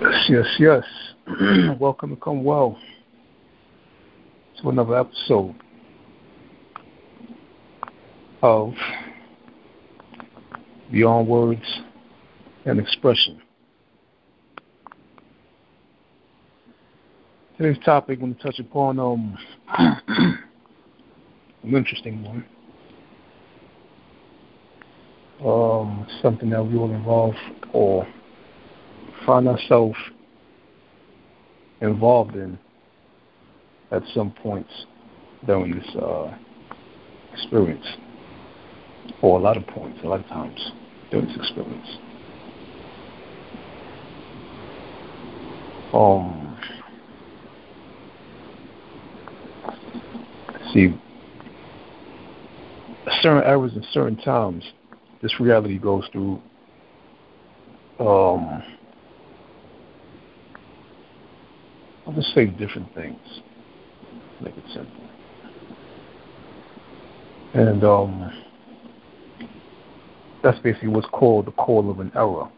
Yes, yes, yes. Welcome to Come Well to another episode of Beyond Words and Expression. Today's topic, I'm going to touch upon um, an interesting one. Um, something that we all involve or find ourselves involved in at some points during this uh, experience, or a lot of points, a lot of times during this experience. Um, see, certain eras and certain times, this reality goes through um, I'll just say different things. Make it simple. And um, that's basically what's called the call of an era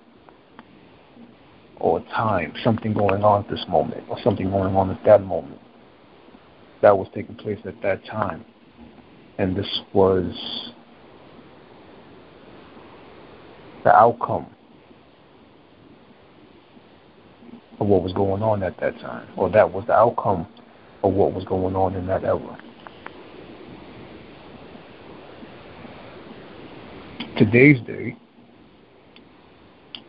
or a time, something going on at this moment, or something going on at that moment. That was taking place at that time. And this was the outcome of what was going on at that time, or that was the outcome of what was going on in that era. Today's day,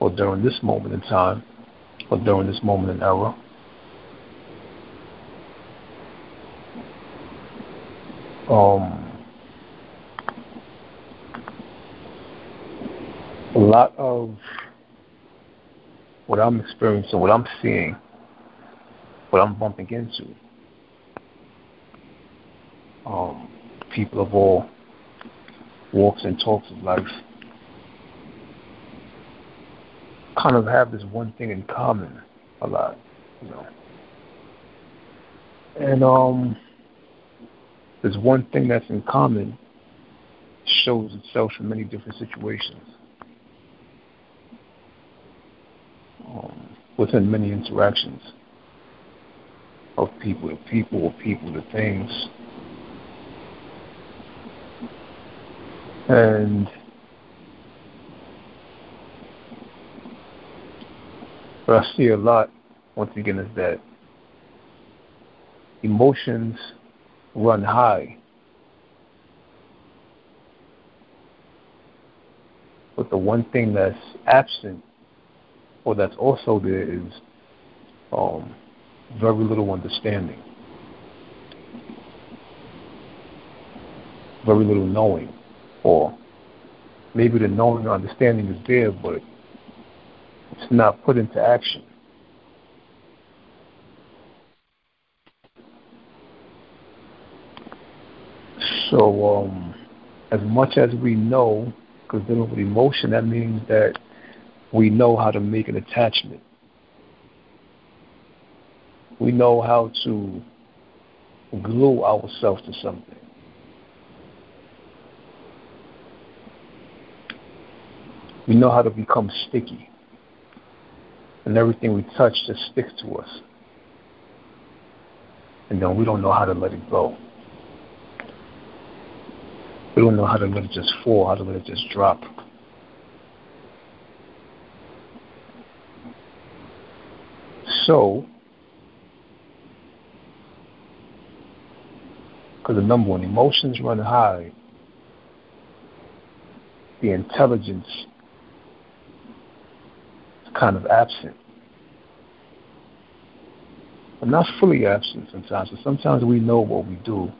or during this moment in time, or during this moment in era, um, a lot of what I'm experiencing, what I'm seeing, what I'm bumping into. Um, people of all walks and talks of life kind of have this one thing in common a lot, you know. And um, this one thing that's in common shows itself in many different situations. Within many interactions of people to people people to things. And what I see a lot, once again, is that emotions run high. But the one thing that's absent or that's also there is um, very little understanding, very little knowing, or maybe the knowing or understanding is there, but it's not put into action. So, um, as much as we know, because dealing with emotion, that means that we know how to make an attachment. We know how to glue ourselves to something. We know how to become sticky. And everything we touch just sticks to us. And then we don't know how to let it go. We don't know how to let it just fall, how to let it just drop. So, because the number one, emotions run high, the intelligence is kind of absent. But not fully absent sometimes. But sometimes we know what we do,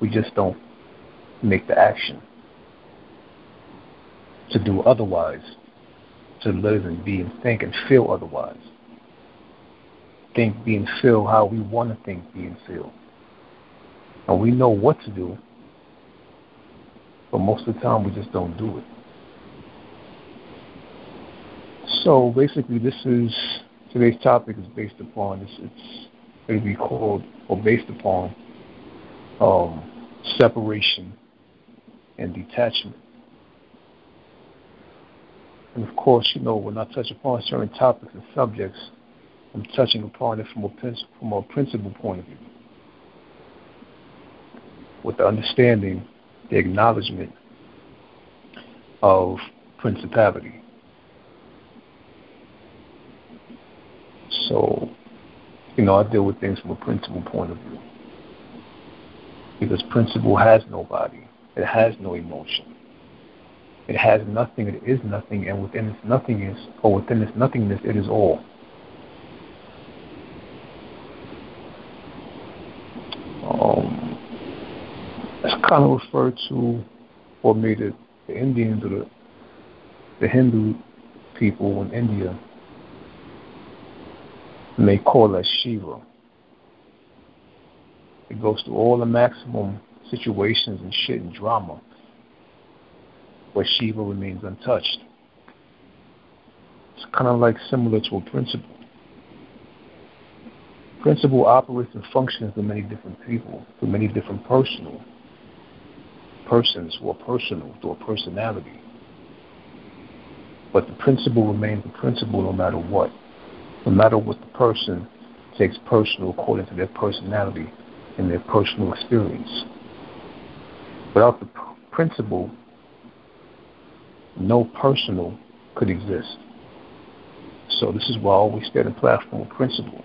we just don't make the action to do otherwise, to live and be and think and feel otherwise think, be, and feel how we want to think, be, and feel. And we know what to do, but most of the time we just don't do it. So basically, this is today's topic is based upon it's, it's it'll be called or based upon um, separation and detachment. And of course, you know, when I touch upon certain topics and subjects, I'm touching upon it from a, from a principle point of view. With the understanding, the acknowledgement of principality. So, you know, I deal with things from a principle point of view. Because principle has no body. It has no emotion. It has nothing, it is nothing, and within its nothingness, or within its nothingness, it is all. Um, it's kind of referred to, or made it the Indians or the, the Hindu people in India may call us Shiva. It goes through all the maximum situations and shit and drama, where Shiva remains untouched. It's kind of like similar to a principle. Principle operates and functions through many different people, through many different personal persons are personal, a personality. But the principle remains the principle no matter what. No matter what the person takes personal according to their personality and their personal experience. Without the principle, no personal could exist. So this is why I always stay the platform principle.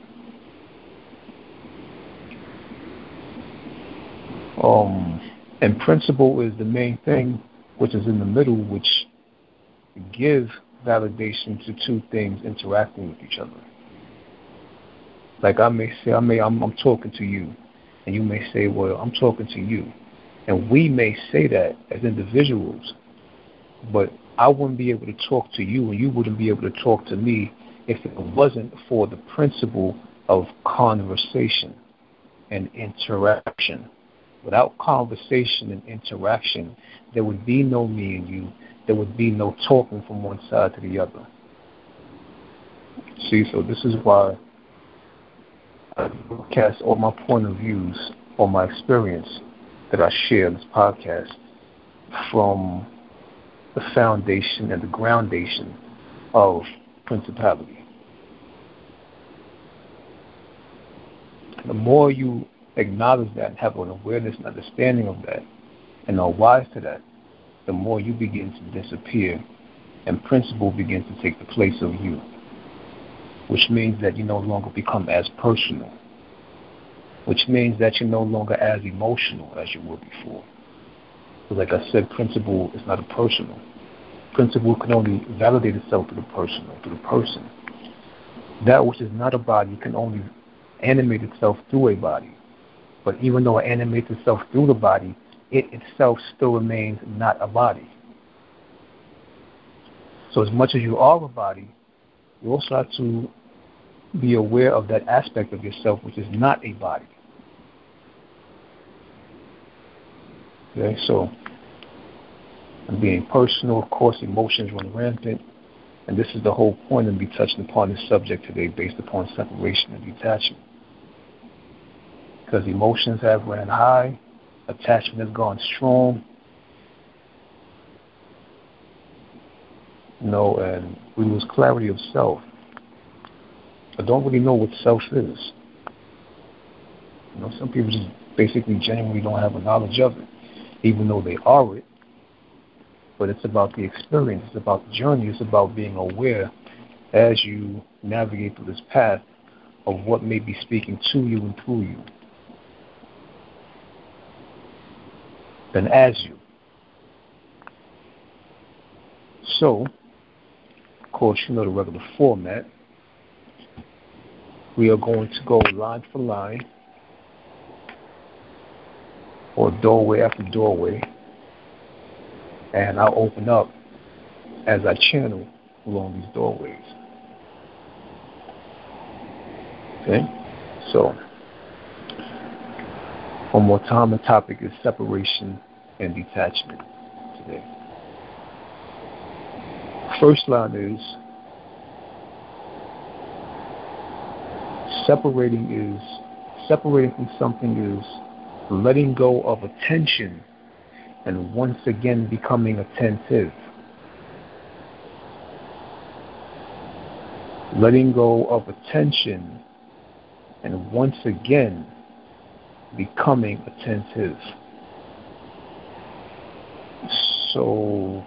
Um, and principle is the main thing, which is in the middle, which give validation to two things interacting with each other. Like I may say, I may I'm, I'm talking to you, and you may say, well, I'm talking to you, and we may say that as individuals, but I wouldn't be able to talk to you, and you wouldn't be able to talk to me if it wasn't for the principle of conversation and interaction. Without conversation and interaction, there would be no me and you. There would be no talking from one side to the other. See, so this is why I broadcast all my point of views or my experience that I share in this podcast from the foundation and the groundation of principality. The more you acknowledge that and have an awareness and understanding of that and are wise to that, the more you begin to disappear and principle begins to take the place of you, which means that you no longer become as personal, which means that you're no longer as emotional as you were before. So like I said, principle is not a personal. Principle can only validate itself through the personal, through the person. That which is not a body can only animate itself through a body. But even though it animates itself through the body, it itself still remains not a body. So as much as you are a body, you also have to be aware of that aspect of yourself which is not a body. Okay, so being personal, of course, emotions run rampant, and this is the whole point of me touching upon this subject today based upon separation and detachment because emotions have ran high, attachment has gone strong. You know, and we lose clarity of self. I don't really know what self is. You know, some people just basically genuinely don't have a knowledge of it, even though they are it. But it's about the experience, it's about the journey, it's about being aware as you navigate through this path of what may be speaking to you and through you. Than as you. So, of course, you know the regular format. We are going to go line for line, or doorway after doorway, and I'll open up as I channel along these doorways. Okay? So, one more time, the topic is separation and detachment today. First line is separating is separating from something is letting go of attention and once again becoming attentive. letting go of attention and once again becoming attentive. So,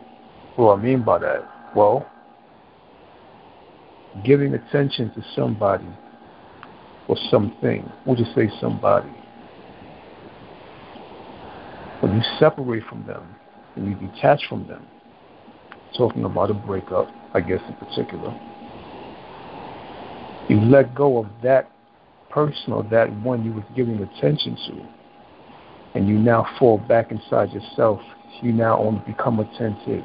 what do I mean by that? Well, giving attention to somebody or something, we'll just say somebody. When you separate from them and you detach from them, talking about a breakup, I guess in particular, you let go of that person or that one you was giving attention to, and you now fall back inside yourself. You now only become attentive.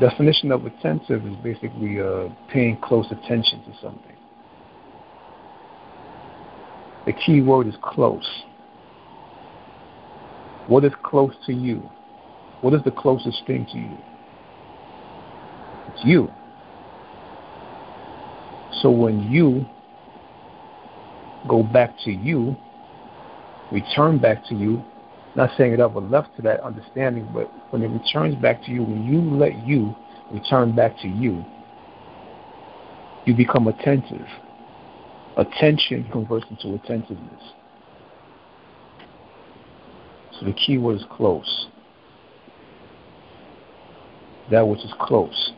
Definition of attentive is basically uh, paying close attention to something. The key word is close. What is close to you? What is the closest thing to you? It's you. So when you go back to you, return back to you, not saying it ever left to that understanding, but when it returns back to you, when you let you return back to you, you become attentive. Attention converts into attentiveness. So the key word is close. That which is close.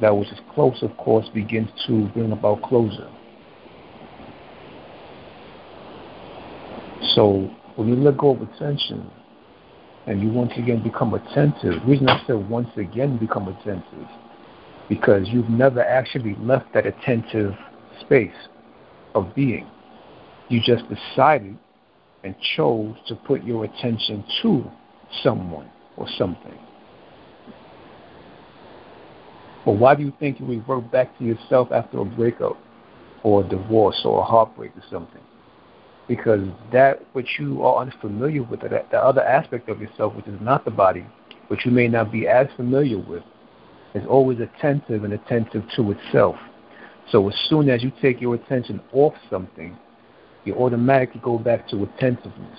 That which is close, of course, begins to bring about closure. So when you let go of attention and you once again become attentive, the reason I said once again become attentive, because you've never actually left that attentive space of being. You just decided and chose to put your attention to someone or something. But why do you think you revert back to yourself after a breakup or a divorce or a heartbreak or something? Because that which you are unfamiliar with, that, the other aspect of yourself, which is not the body, which you may not be as familiar with, is always attentive and attentive to itself. So as soon as you take your attention off something, you automatically go back to attentiveness.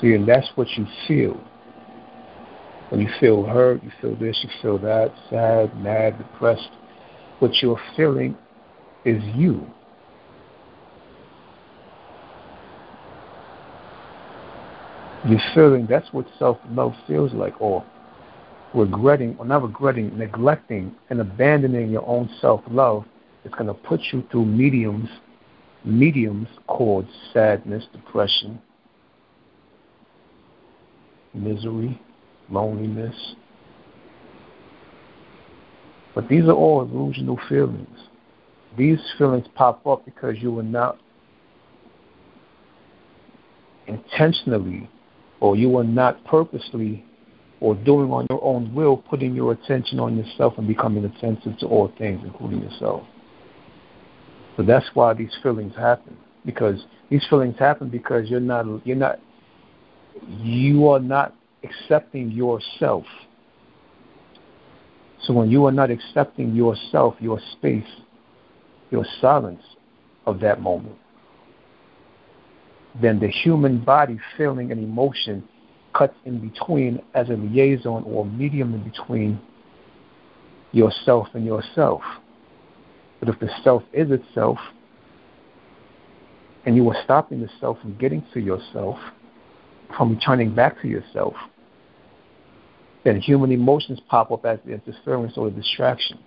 See, and that's what you feel. When you feel hurt, you feel this, you feel that, sad, mad, depressed. What you're feeling is you. You're feeling that's what self love feels like, or regretting, or not regretting, neglecting and abandoning your own self love is going to put you through mediums, mediums called sadness, depression, misery, loneliness. But these are all illusional feelings. These feelings pop up because you were not intentionally or you were not purposely or doing on your own will putting your attention on yourself and becoming attentive to all things, including yourself. So that's why these feelings happen. Because these feelings happen because you're not you're not you are not accepting yourself. So when you are not accepting yourself, your space, your silence of that moment, then the human body feeling and emotion cuts in between as a liaison or medium in between yourself and yourself. But if the self is itself, and you are stopping the self from getting to yourself, from returning back to yourself, then human emotions pop up as the interference or the distraction.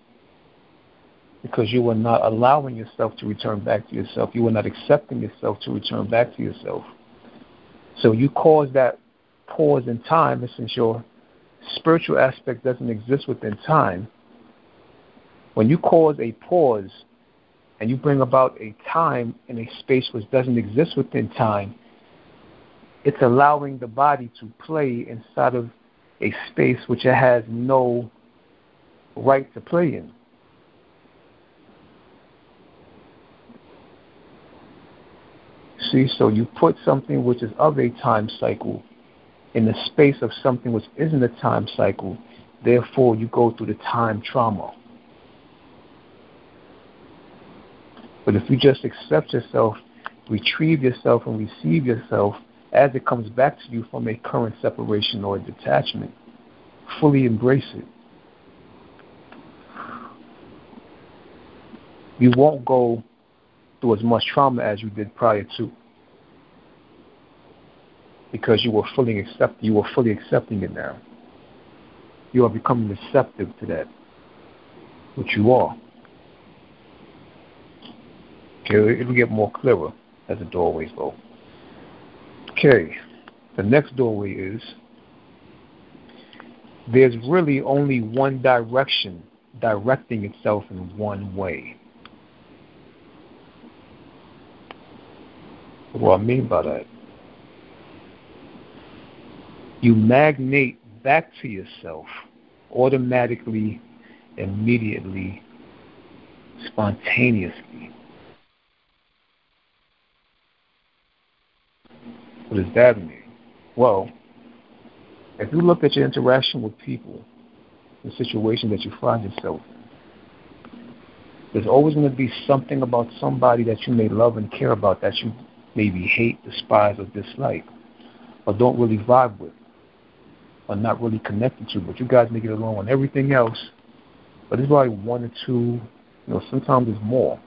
Because you are not allowing yourself to return back to yourself. You are not accepting yourself to return back to yourself. So you cause that pause in time, and since your spiritual aspect doesn't exist within time, when you cause a pause and you bring about a time in a space which doesn't exist within time, it's allowing the body to play inside of a space which it has no right to play in. See, so you put something which is of a time cycle in the space of something which isn't a time cycle, therefore you go through the time trauma. But if you just accept yourself, retrieve yourself, and receive yourself, as it comes back to you from a current separation or detachment fully embrace it. You won't go through as much trauma as you did prior to. Because you were fully accept you were fully accepting it now. You are becoming receptive to that. Which you are. Okay, it'll get more clearer as the doorways go. Okay, the next doorway is there's really only one direction directing itself in one way. What do I mean by that? You magnate back to yourself automatically, immediately, spontaneously. What does that mean? Well, if you look at your interaction with people, the situation that you find yourself in, there's always going to be something about somebody that you may love and care about that you maybe hate, despise, or dislike, or don't really vibe with, or not really connected to, but you guys may get along on everything else. But there's probably one or two, you know, sometimes there's more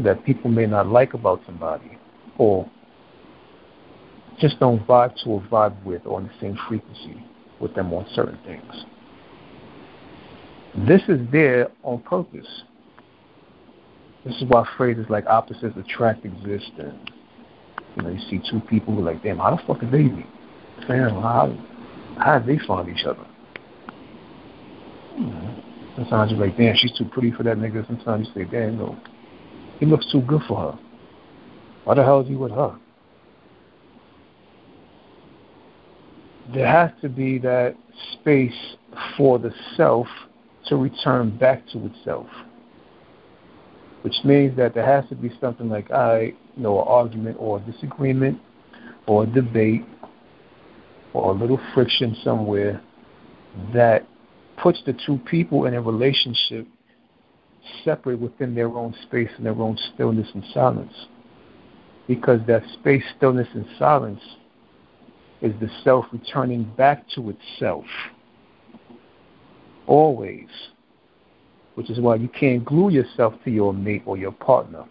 that people may not like about somebody, or just don't vibe to or vibe with or on the same frequency with them on certain things. This is there on purpose. This is why phrases like opposites attract exist and you know, you see two people who are like, damn, how the fuck did they? Damn, how how did they find each other? Hmm. Sometimes you're like, damn, she's too pretty for that nigga. Sometimes you say, damn, no, he looks too good for her. Why the hell is he with her? there has to be that space for the self to return back to itself. Which means that there has to be something like I you know, an argument or a disagreement or a debate or a little friction somewhere that puts the two people in a relationship separate within their own space and their own stillness and silence. Because that space, stillness, and silence is the self returning back to itself. Always. Which is why you can't glue yourself to your mate or your partner,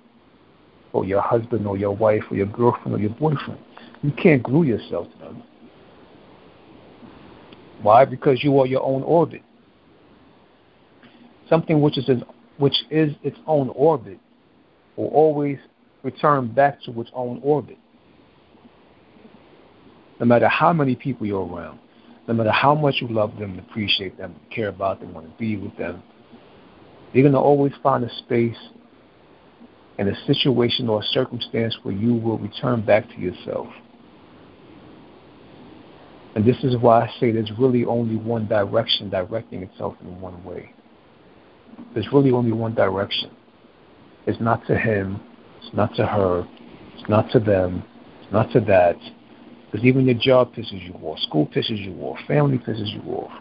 or your husband or your wife or your girlfriend or your boyfriend. You can't glue yourself to them. Why? Because you are your own orbit. Something which is, which is its own orbit will always return back to its own orbit no matter how many people you're around, no matter how much you love them, appreciate them, care about them, want to be with them, you're going to always find a space and a situation or a circumstance where you will return back to yourself. And this is why I say there's really only one direction directing itself in one way. There's really only one direction. It's not to him, it's not to her, it's not to them, it's not to that, because even your job pisses you off, school pisses you off, family pisses you off,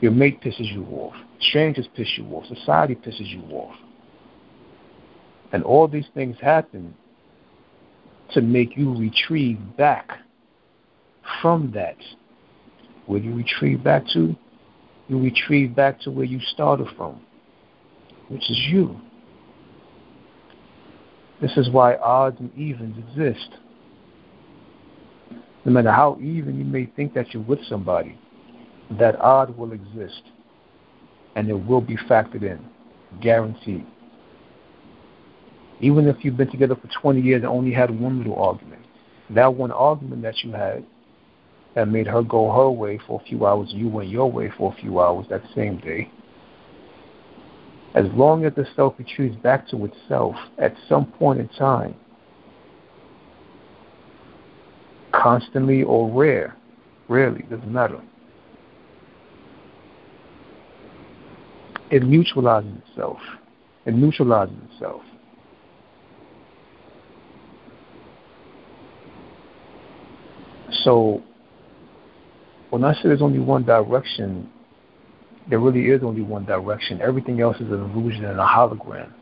your mate pisses you off, strangers piss you off, society pisses you off. And all these things happen to make you retrieve back from that. Where you retrieve back to? You retrieve back to where you started from, which is you. This is why odds and evens exist. No matter how even you may think that you're with somebody, that odd will exist. And it will be factored in. Guaranteed. Even if you've been together for 20 years and only had one little argument, that one argument that you had that made her go her way for a few hours you went your way for a few hours that same day, as long as the self retreats back to itself at some point in time, constantly or rare. Rarely, doesn't matter. It neutralizes itself. It neutralizes itself. So, when I say there's only one direction, there really is only one direction. Everything else is an illusion and a hologram.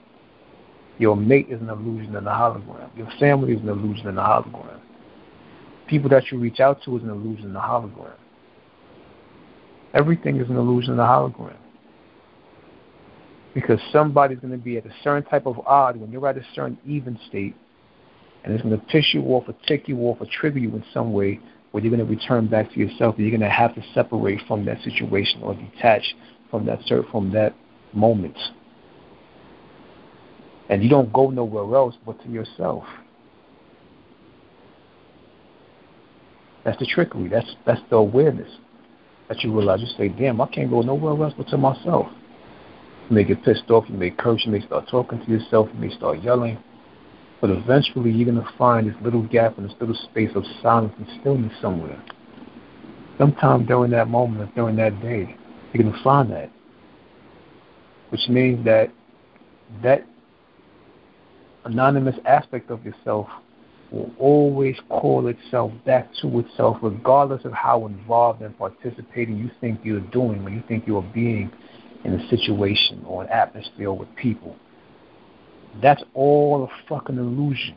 Your mate is an illusion and a hologram. Your family is an illusion and a hologram people that you reach out to is an illusion, and a hologram. Everything is an illusion and a hologram. Because somebody's going to be at a certain type of odd when you're at a certain even state, and it's going to piss you off or tick you off or trigger you in some way where you're going to return back to yourself and you're going to have to separate from that situation or detach from that from that moment. And you don't go nowhere else but to yourself. That's the trickery. That's that's the awareness that you realize. You say, "Damn, I can't go nowhere else but to myself." You may get pissed off. You may curse. You may start talking to yourself. You may start yelling. But eventually, you're going to find this little gap and this little space of silence and stillness somewhere. Sometime during that moment or during that day, you're going to find that. Which means that that anonymous aspect of yourself will always call itself back to itself, regardless of how involved and participating you think you're doing when you think you're being in a situation or an atmosphere with people. That's all a fucking illusion.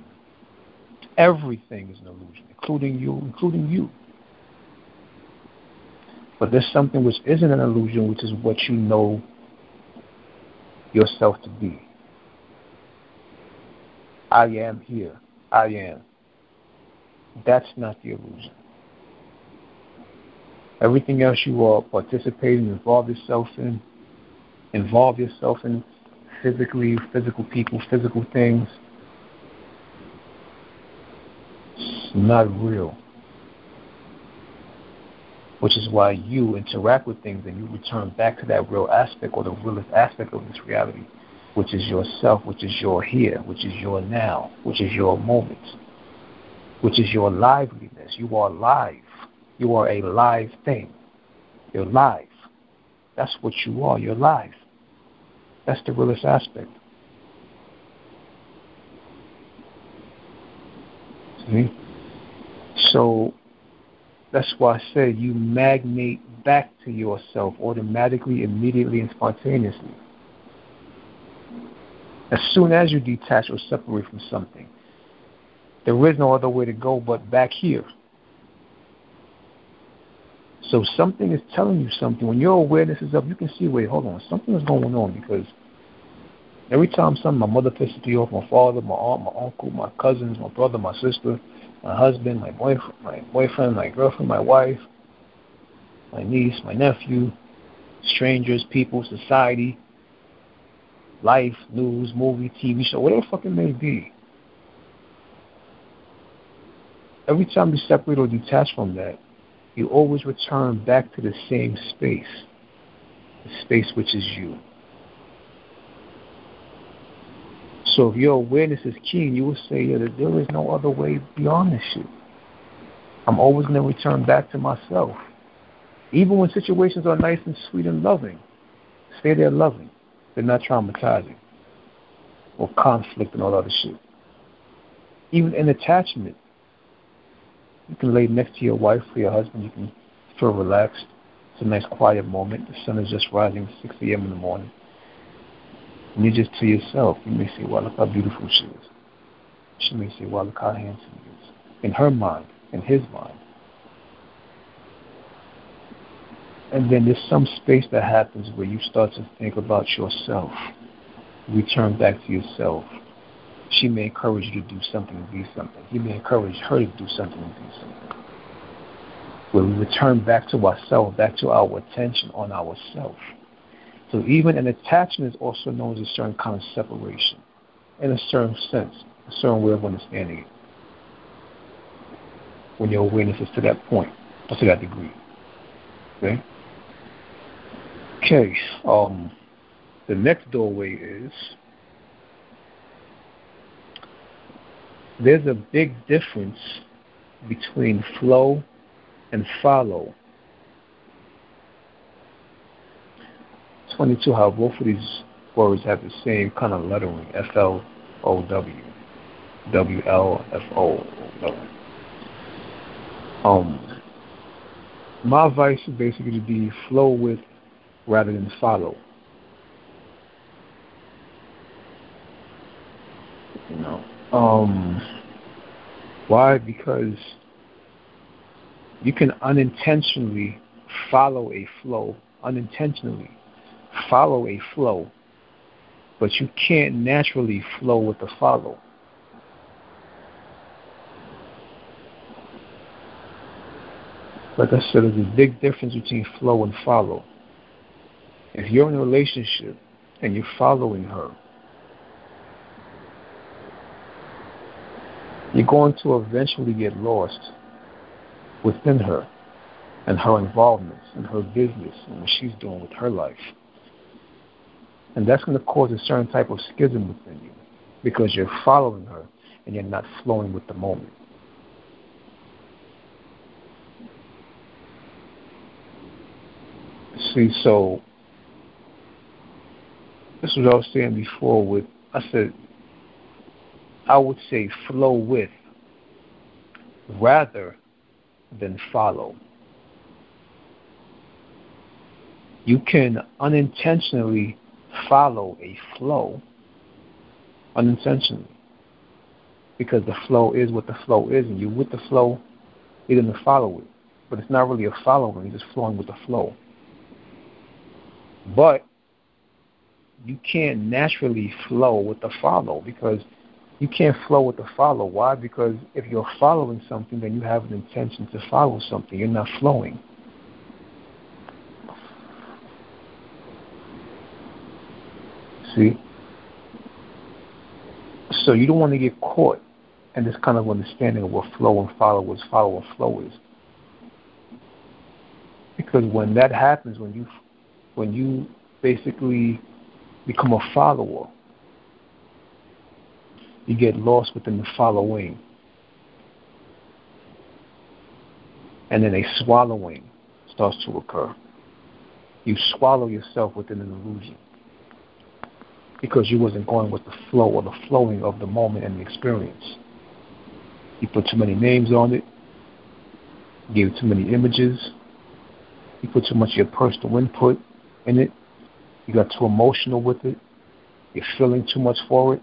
Everything is an illusion, including you, including you. But there's something which isn't an illusion, which is what you know yourself to be. I am here. I am. That's not the illusion. Everything else you are participating, involve yourself in, involve yourself in physically, physical people, physical things, it's not real. Which is why you interact with things and you return back to that real aspect or the realest aspect of this reality which is yourself, which is your here, which is your now, which is your moment, which is your liveliness. You are live. You are a live thing. You're live. That's what you are. You're live. That's the realest aspect. See? So that's why I said you magnate back to yourself automatically, immediately, and spontaneously as soon as you detach or separate from something. There is no other way to go but back here. So something is telling you something. When your awareness is up, you can see, wait, hold on, something is going on because every time something, my mother pisses me off, my father, my aunt, my uncle, my cousins, my brother, my sister, my husband, my boyfriend, my boyfriend, my girlfriend, my wife, my niece, my nephew, strangers, people, society, life, news, movie, TV show, whatever the fuck it may be. Every time you separate or detach from that, you always return back to the same space, the space which is you. So if your awareness is keen, you will say, yeah, there is no other way beyond this shit. I'm always going to return back to myself. Even when situations are nice and sweet and loving, stay there loving. They're not traumatizing or conflict and all other shit. Even in attachment, you can lay next to your wife or your husband. You can feel relaxed. It's a nice quiet moment. The sun is just rising 6 a.m. in the morning. And you just to yourself, you may say, wow, look how beautiful she is. She may say, wow, look how handsome he is. In her mind, in his mind. And then there's some space that happens where you start to think about yourself. Return back to yourself. She may encourage you to do something and be something. You may encourage her to do something and be something. Where we return back to ourselves, back to our attention on ourselves. So even an attachment is also known as a certain kind of separation, in a certain sense, a certain way of understanding it. When your awareness is to that point, or to that degree. Okay? Okay, um, the next doorway is there's a big difference between flow and follow. 22, how both of these words have the same kind of lettering, F-L-O-W, W-L-F-O-W. Um, my advice is basically to be flow with rather than follow. You know, um, why? Because you can unintentionally follow a flow unintentionally, follow a flow, but you can't naturally flow with the follow. Like I said, there's a big difference between flow and follow. If you're in a relationship and you're following her, you're going to eventually get lost within her and her involvements and her business and what she's doing with her life. And that's going to cause a certain type of schism within you because you're following her and you're not flowing with the moment. See, so this is what I was saying before with I said I would say flow with rather than follow. You can unintentionally follow a flow unintentionally because the flow is what the flow is and you're with the flow, you're going to follow it. But it's not really a following, you're just flowing with the flow. But you can't naturally flow with the follow because you can't flow with the follow. Why? Because if you're following something, then you have an intention to follow something. You're not flowing. See? So you don't want to get caught in this kind of understanding of what flow and follow is, follow and flow is. Because when that happens, when you when you basically become a follower, you get lost within the following. And then a swallowing starts to occur. You swallow yourself within an illusion because you wasn't going with the flow or the flowing of the moment and the experience. You put too many names on it, gave too many images, you put too much of your personal input in it, you got too emotional with it, you're feeling too much for it.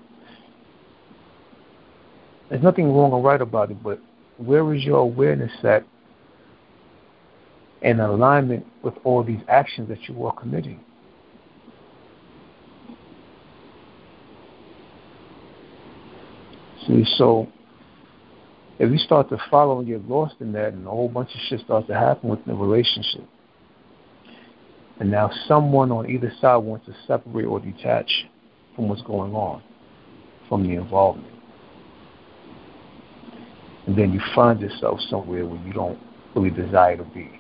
There's nothing wrong or right about it, but where is your awareness at in alignment with all these actions that you are committing? See, so if you start to follow and get lost in that, and a whole bunch of shit starts to happen within the relationship, and now someone on either side wants to separate or detach from what's going on, from the involvement. And then you find yourself somewhere where you don't really desire to be.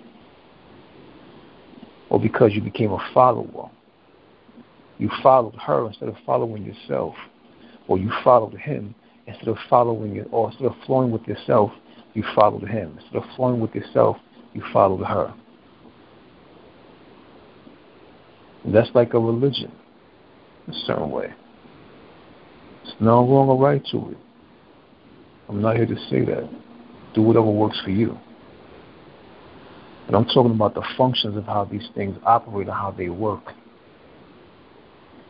Or because you became a follower. You followed her instead of following yourself. Or you followed him instead of following it, or instead of flowing with yourself, you followed him. Instead of flowing with yourself, you followed her. And that's like a religion, in a certain way. There's no wrong or right to it. I'm not here to say that. Do whatever works for you. But I'm talking about the functions of how these things operate and how they work.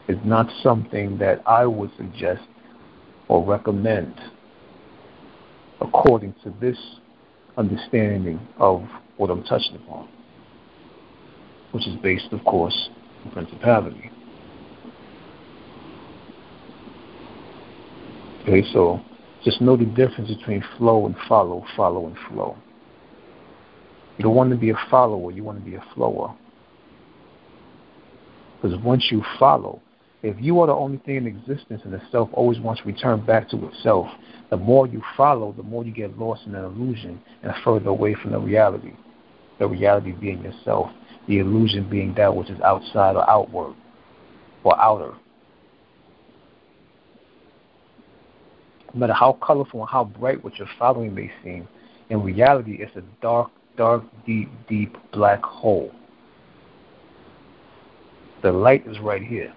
It's not something that I would suggest or recommend according to this understanding of what I'm touching upon, which is based, of course, on principality. Okay, so just know the difference between flow and follow, follow and flow. You don't want to be a follower, you want to be a flower. Because once you follow, if you are the only thing in existence and the self always wants to return back to itself, the more you follow, the more you get lost in an illusion and further away from the reality. The reality being yourself, the illusion being that which is outside or outward or outer. No matter how colorful and how bright what you're following may seem, in reality it's a dark, dark, deep, deep black hole. The light is right here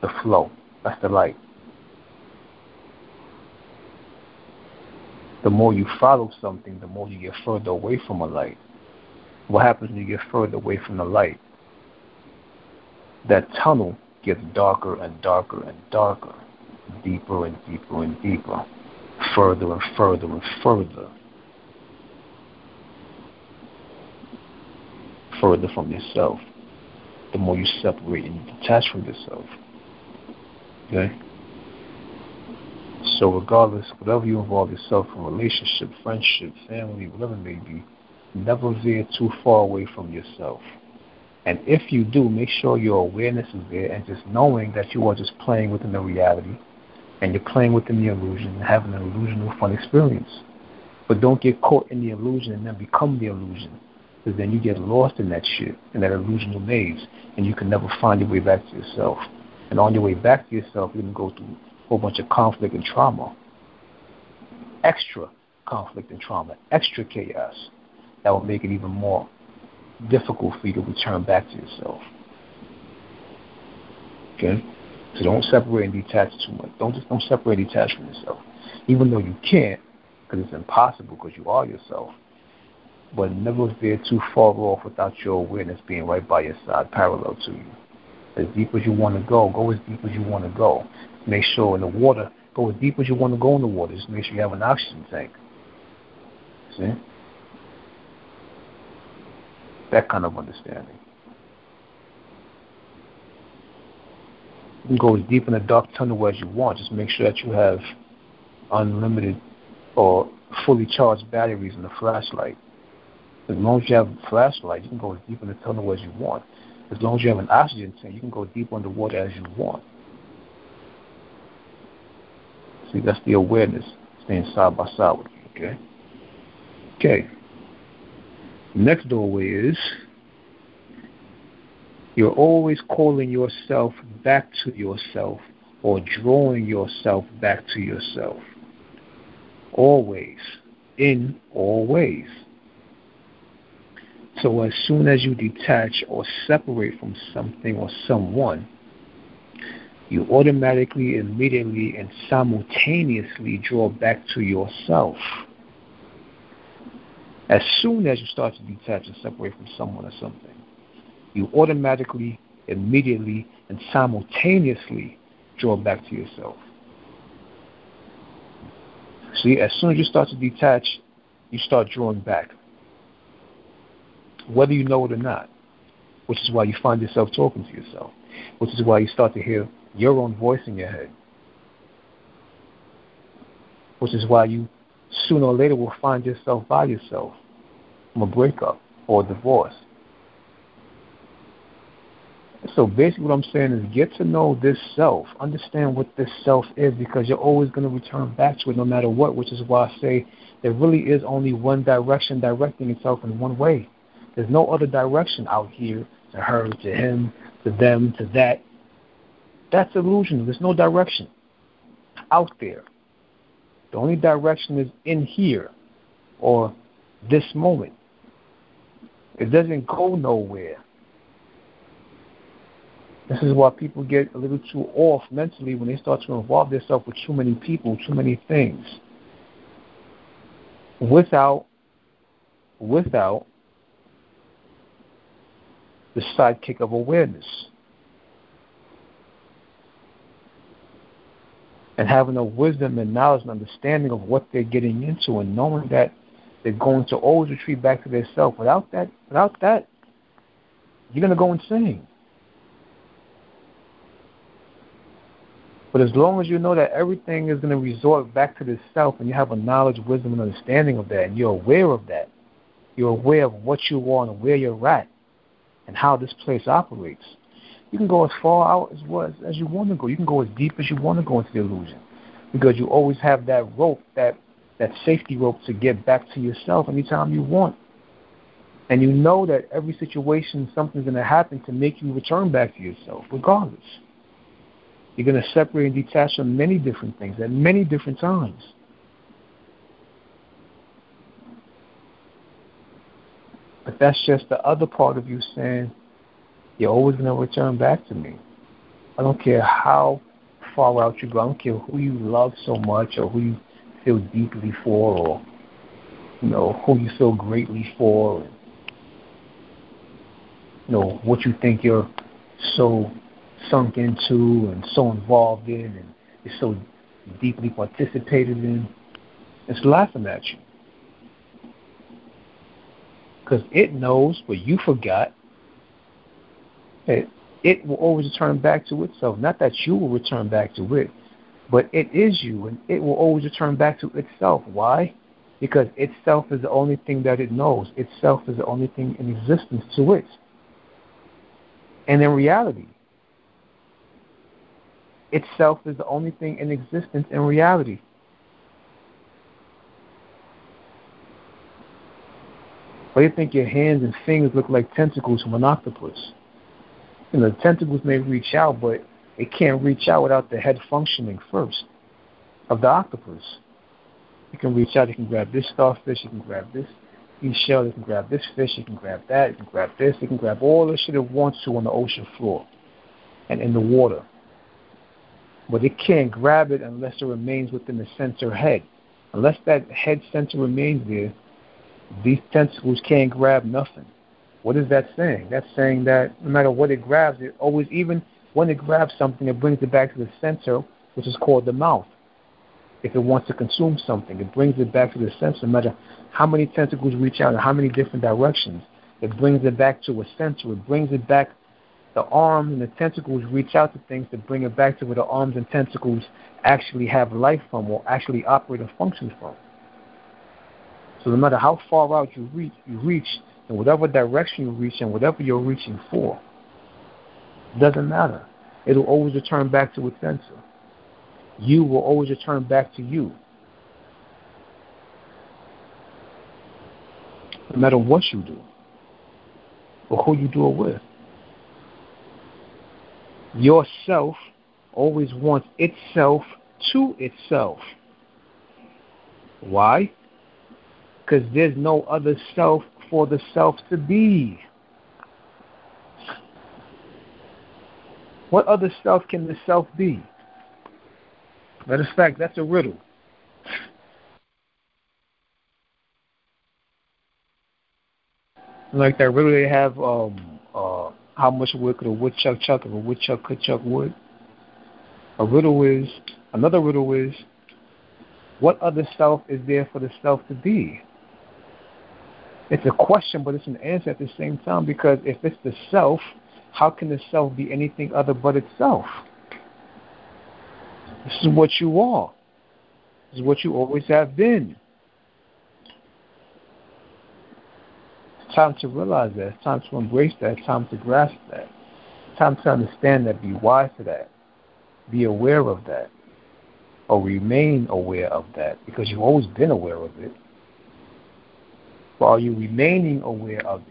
the flow. That's the light. The more you follow something, the more you get further away from a light. What happens when you get further away from the light? That tunnel gets darker and darker and darker, deeper and deeper and deeper, further and further and further. further from yourself, the more you separate and detach from yourself. Okay? So regardless, whatever you involve yourself in relationship, friendship, family, whatever it may be, never veer too far away from yourself. And if you do, make sure your awareness is there and just knowing that you are just playing within the reality and you're playing within the illusion and having an illusional fun experience. But don't get caught in the illusion and then become the illusion. Because then you get lost in that shit, in that illusional maze, and you can never find your way back to yourself. And on your way back to yourself, you're going to go through a whole bunch of conflict and trauma. Extra conflict and trauma, extra chaos. That will make it even more difficult for you to return back to yourself. Okay? So don't separate and detach too much. Don't just don't separate and detach from yourself. Even though you can't, because it's impossible because you are yourself. But never veer too far off without your awareness being right by your side, parallel to you. As deep as you want to go, go as deep as you want to go. Make sure in the water, go as deep as you want to go in the water. Just make sure you have an oxygen tank. See? That kind of understanding. Can go as deep in the dark tunnel as you want. Just make sure that you have unlimited or fully charged batteries in the flashlight. As long as you have a flashlight, you can go as deep in the tunnel as you want. As long as you have an oxygen tank, you can go deep underwater as you want. See, that's the awareness staying side by side with you, okay? Okay. Next doorway is you're always calling yourself back to yourself or drawing yourself back to yourself. Always. In all ways. So as soon as you detach or separate from something or someone, you automatically, immediately, and simultaneously draw back to yourself. As soon as you start to detach and separate from someone or something, you automatically, immediately, and simultaneously draw back to yourself. See, as soon as you start to detach, you start drawing back, whether you know it or not, which is why you find yourself talking to yourself, which is why you start to hear your own voice in your head, which is why you sooner or later will find yourself by yourself from a breakup or a divorce. So basically, what I'm saying is get to know this self, understand what this self is, because you're always going to return back to it no matter what, which is why I say there really is only one direction directing itself in one way. There's no other direction out here to her, to him, to them, to that. That's illusion. There's no direction out there. The only direction is in here or this moment. It doesn't go nowhere. This is why people get a little too off mentally when they start to involve themselves with too many people, too many things. Without without the sidekick of awareness. And having a wisdom and knowledge and understanding of what they're getting into and knowing that they're going to always retreat back to their self. Without that, without that, you're going to go insane. But as long as you know that everything is going to resort back to the self and you have a knowledge, wisdom, and understanding of that, and you're aware of that, you're aware of what you want and where you're at and how this place operates, you can go as far out as, well as, as you want to go. You can go as deep as you want to go into the illusion because you always have that rope, that that safety rope to get back to yourself anytime you want. And you know that every situation, something's going to happen to make you return back to yourself, regardless. You're going to separate and detach from many different things at many different times. But that's just the other part of you saying, you're always going to return back to me. I don't care how far out you go. I don't care who you love so much or who you feel deeply for or you know who you feel greatly for and, you know what you think you're so sunk into and so involved in and is so deeply participated in it's laughing at you Because it knows, what you forgot. It, it will always return back to itself. Not that you will return back to it, but it is you, and it will always return back to itself. Why? Because itself is the only thing that it knows. Itself is the only thing in existence to it. And in reality, itself is the only thing in existence in reality. Why do you think your hands and fingers look like tentacles from an octopus? You know, the tentacles may reach out, but it can't reach out without the head functioning first of the octopus. You can reach out, you can grab this starfish, you can grab this shells, you can grab this fish, you can grab that, you can grab this, you can grab all the shit it wants to on the ocean floor and in the water. But it can't grab it unless it remains within the sensor head. Unless that head sensor remains there, these tentacles can't grab nothing. What is that saying? That's saying that no matter what it grabs, it always, even when it grabs something, it brings it back to the center, which is called the mouth. If it wants to consume something, it brings it back to the center. No matter how many tentacles reach out in how many different directions, it brings it back to a center. It brings it back. The arms and the tentacles reach out to things to bring it back to where the arms and tentacles actually have life from or actually operate and function from. So no matter how far out you reach, you reach in whatever direction you reach and whatever you're reaching for, doesn't matter. It'll always return back to its center. You will always return back to you. No matter what you do or who you do it with. Yourself always wants itself to itself. Why? because there's no other self for the self to be. What other self can the self be? Matter of fact, that's a riddle. Like that riddle they have, um, uh, how much wood could a woodchuck chuck if a woodchuck could chuck wood? A riddle is, another riddle is, what other self is there for the self to be? it's a question, but it's an answer at the same time because if it's the self, how can the self be anything other but itself? This is what you are. This is what you always have been. Time to realize that. It's time to embrace that. It's time to grasp that. It's time to understand that. Be wise to that. Be aware of that. Or remain aware of that because you've always been aware of it. But are you remaining aware of it?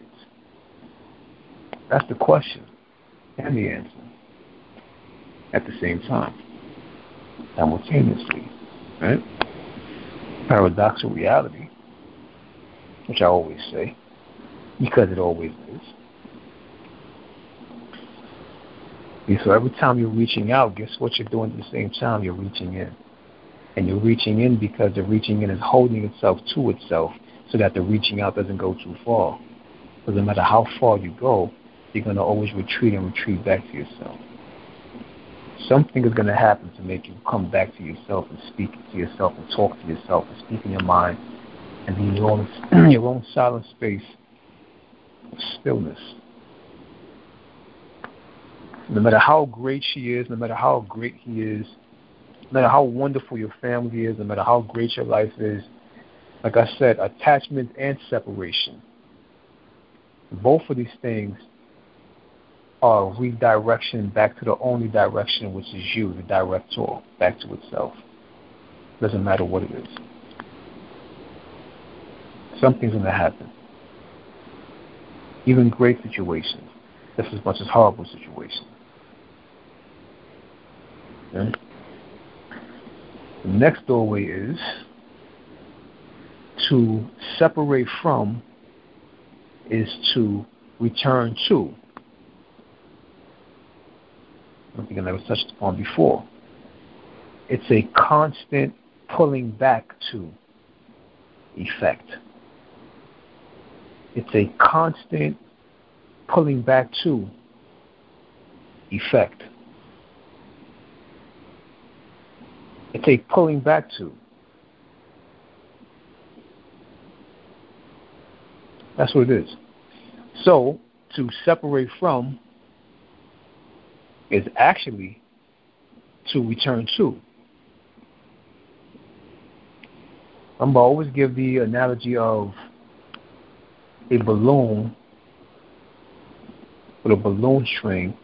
That's the question and the answer at the same time, simultaneously. Right? Paradoxical reality, which I always say, because it always is. And So every time you're reaching out, guess what you're doing at the same time? You're reaching in. And you're reaching in because the reaching in is holding itself to itself so that the reaching out doesn't go too far. Because no matter how far you go, you're going to always retreat and retreat back to yourself. Something is going to happen to make you come back to yourself and speak to yourself and talk to yourself and speak in your mind and be in your own, your own silent space stillness. No matter how great she is, no matter how great he is, no matter how wonderful your family is, no matter how great your life is, like I said, attachment and separation. Both of these things are redirection back to the only direction, which is you, the director, back to itself. Doesn't matter what it is. Something's going to happen. Even great situations, just as much as horrible situations. Okay? The next doorway is to separate from is to return to. Something I never touched upon before. It's a constant pulling back to effect. It's a constant pulling back to effect. It's a pulling back to. That's what it is. So, to separate from is actually to return to. I'm always give the analogy of a balloon with a balloon string.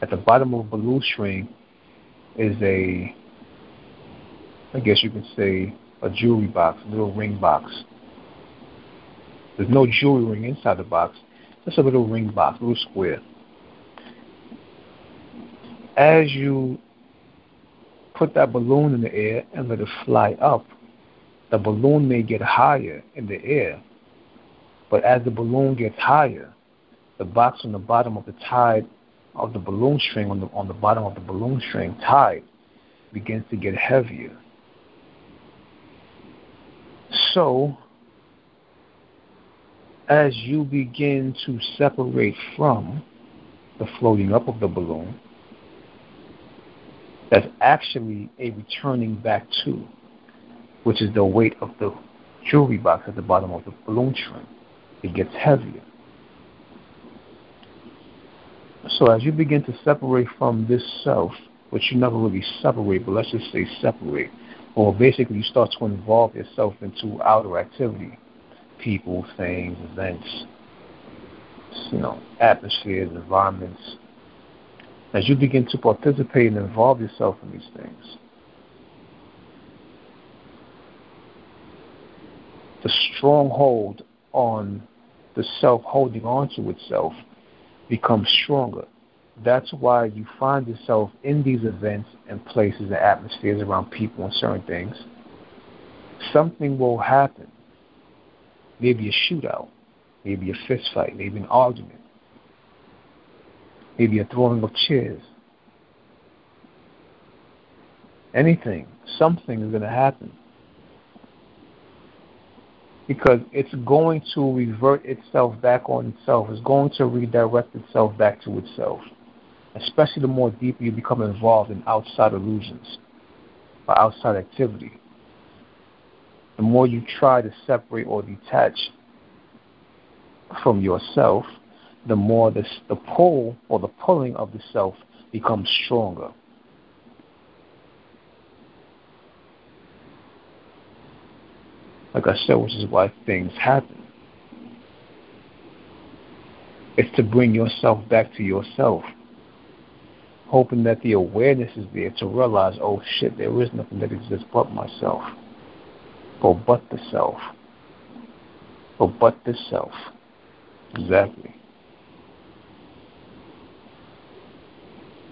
At the bottom of a balloon string is a, I guess you could say, a jewelry box, a little ring box. There's no jewelry ring inside the box, just a little ring box, a little square. As you put that balloon in the air and let it fly up, the balloon may get higher in the air, but as the balloon gets higher, the box on the bottom of the tide of the balloon string on the on the bottom of the balloon string tied begins to get heavier. So as you begin to separate from the floating up of the balloon, that's actually a returning back to, which is the weight of the jewelry box at the bottom of the balloon string. It gets heavier. So as you begin to separate from this self, which you never really separate, but let's just say separate, or basically you start to involve yourself into outer activity, people, things, events, you know, atmospheres, environments. As you begin to participate and involve yourself in these things, the stronghold on the self holding on to itself becomes stronger. That's why you find yourself in these events and places and atmospheres around people and certain things. Something will happen. Maybe a shootout, maybe a fist fight, maybe an argument, maybe a throwing of chairs. Anything, something is going to happen because it's going to revert itself back on itself. It's going to redirect itself back to itself, especially the more deeply you become involved in outside illusions or outside activity. The more you try to separate or detach from yourself, the more this, the pull or the pulling of the self becomes stronger. Like I said, which is why things happen. It's to bring yourself back to yourself, hoping that the awareness is there to realize, oh shit, there is nothing that exists but myself, or but the self, or but the self. Exactly.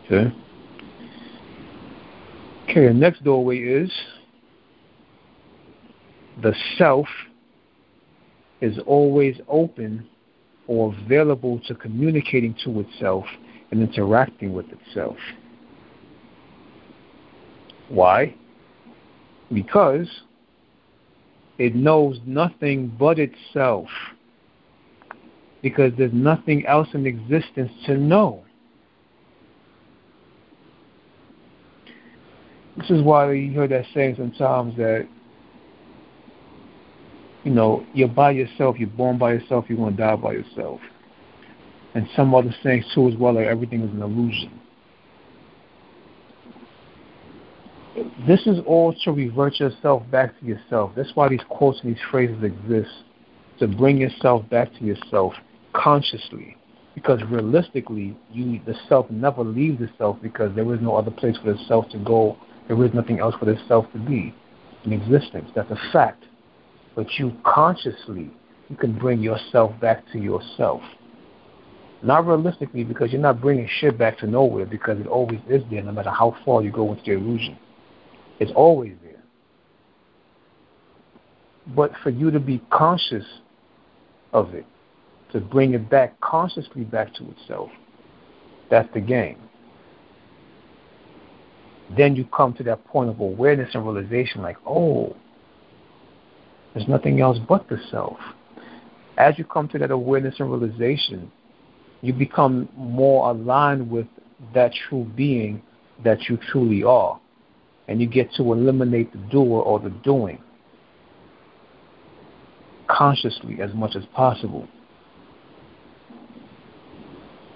Okay. Okay, the next doorway is the self is always open or available to communicating to itself and interacting with itself. Why? Because it knows nothing but itself. Because there's nothing else in existence to know. This is why you hear that saying sometimes that you know, you're by yourself, you're born by yourself, you're going to die by yourself. And some other sayings too as well, like everything is an illusion. This is all to revert yourself back to yourself. That's why these quotes and these phrases exist, to bring yourself back to yourself consciously. Because realistically, you the self never leaves the self because there is no other place for the self to go. There is nothing else for the self to be in existence. That's a fact but you consciously you can bring yourself back to yourself. Not realistically, because you're not bringing shit back to nowhere, because it always is there, no matter how far you go into the illusion. It's always there. But for you to be conscious of it, to bring it back consciously back to itself, that's the game. Then you come to that point of awareness and realization like, oh, there's nothing else but the self. As you come to that awareness and realization, you become more aligned with that true being that you truly are. And you get to eliminate the doer or the doing. consciously as much as possible.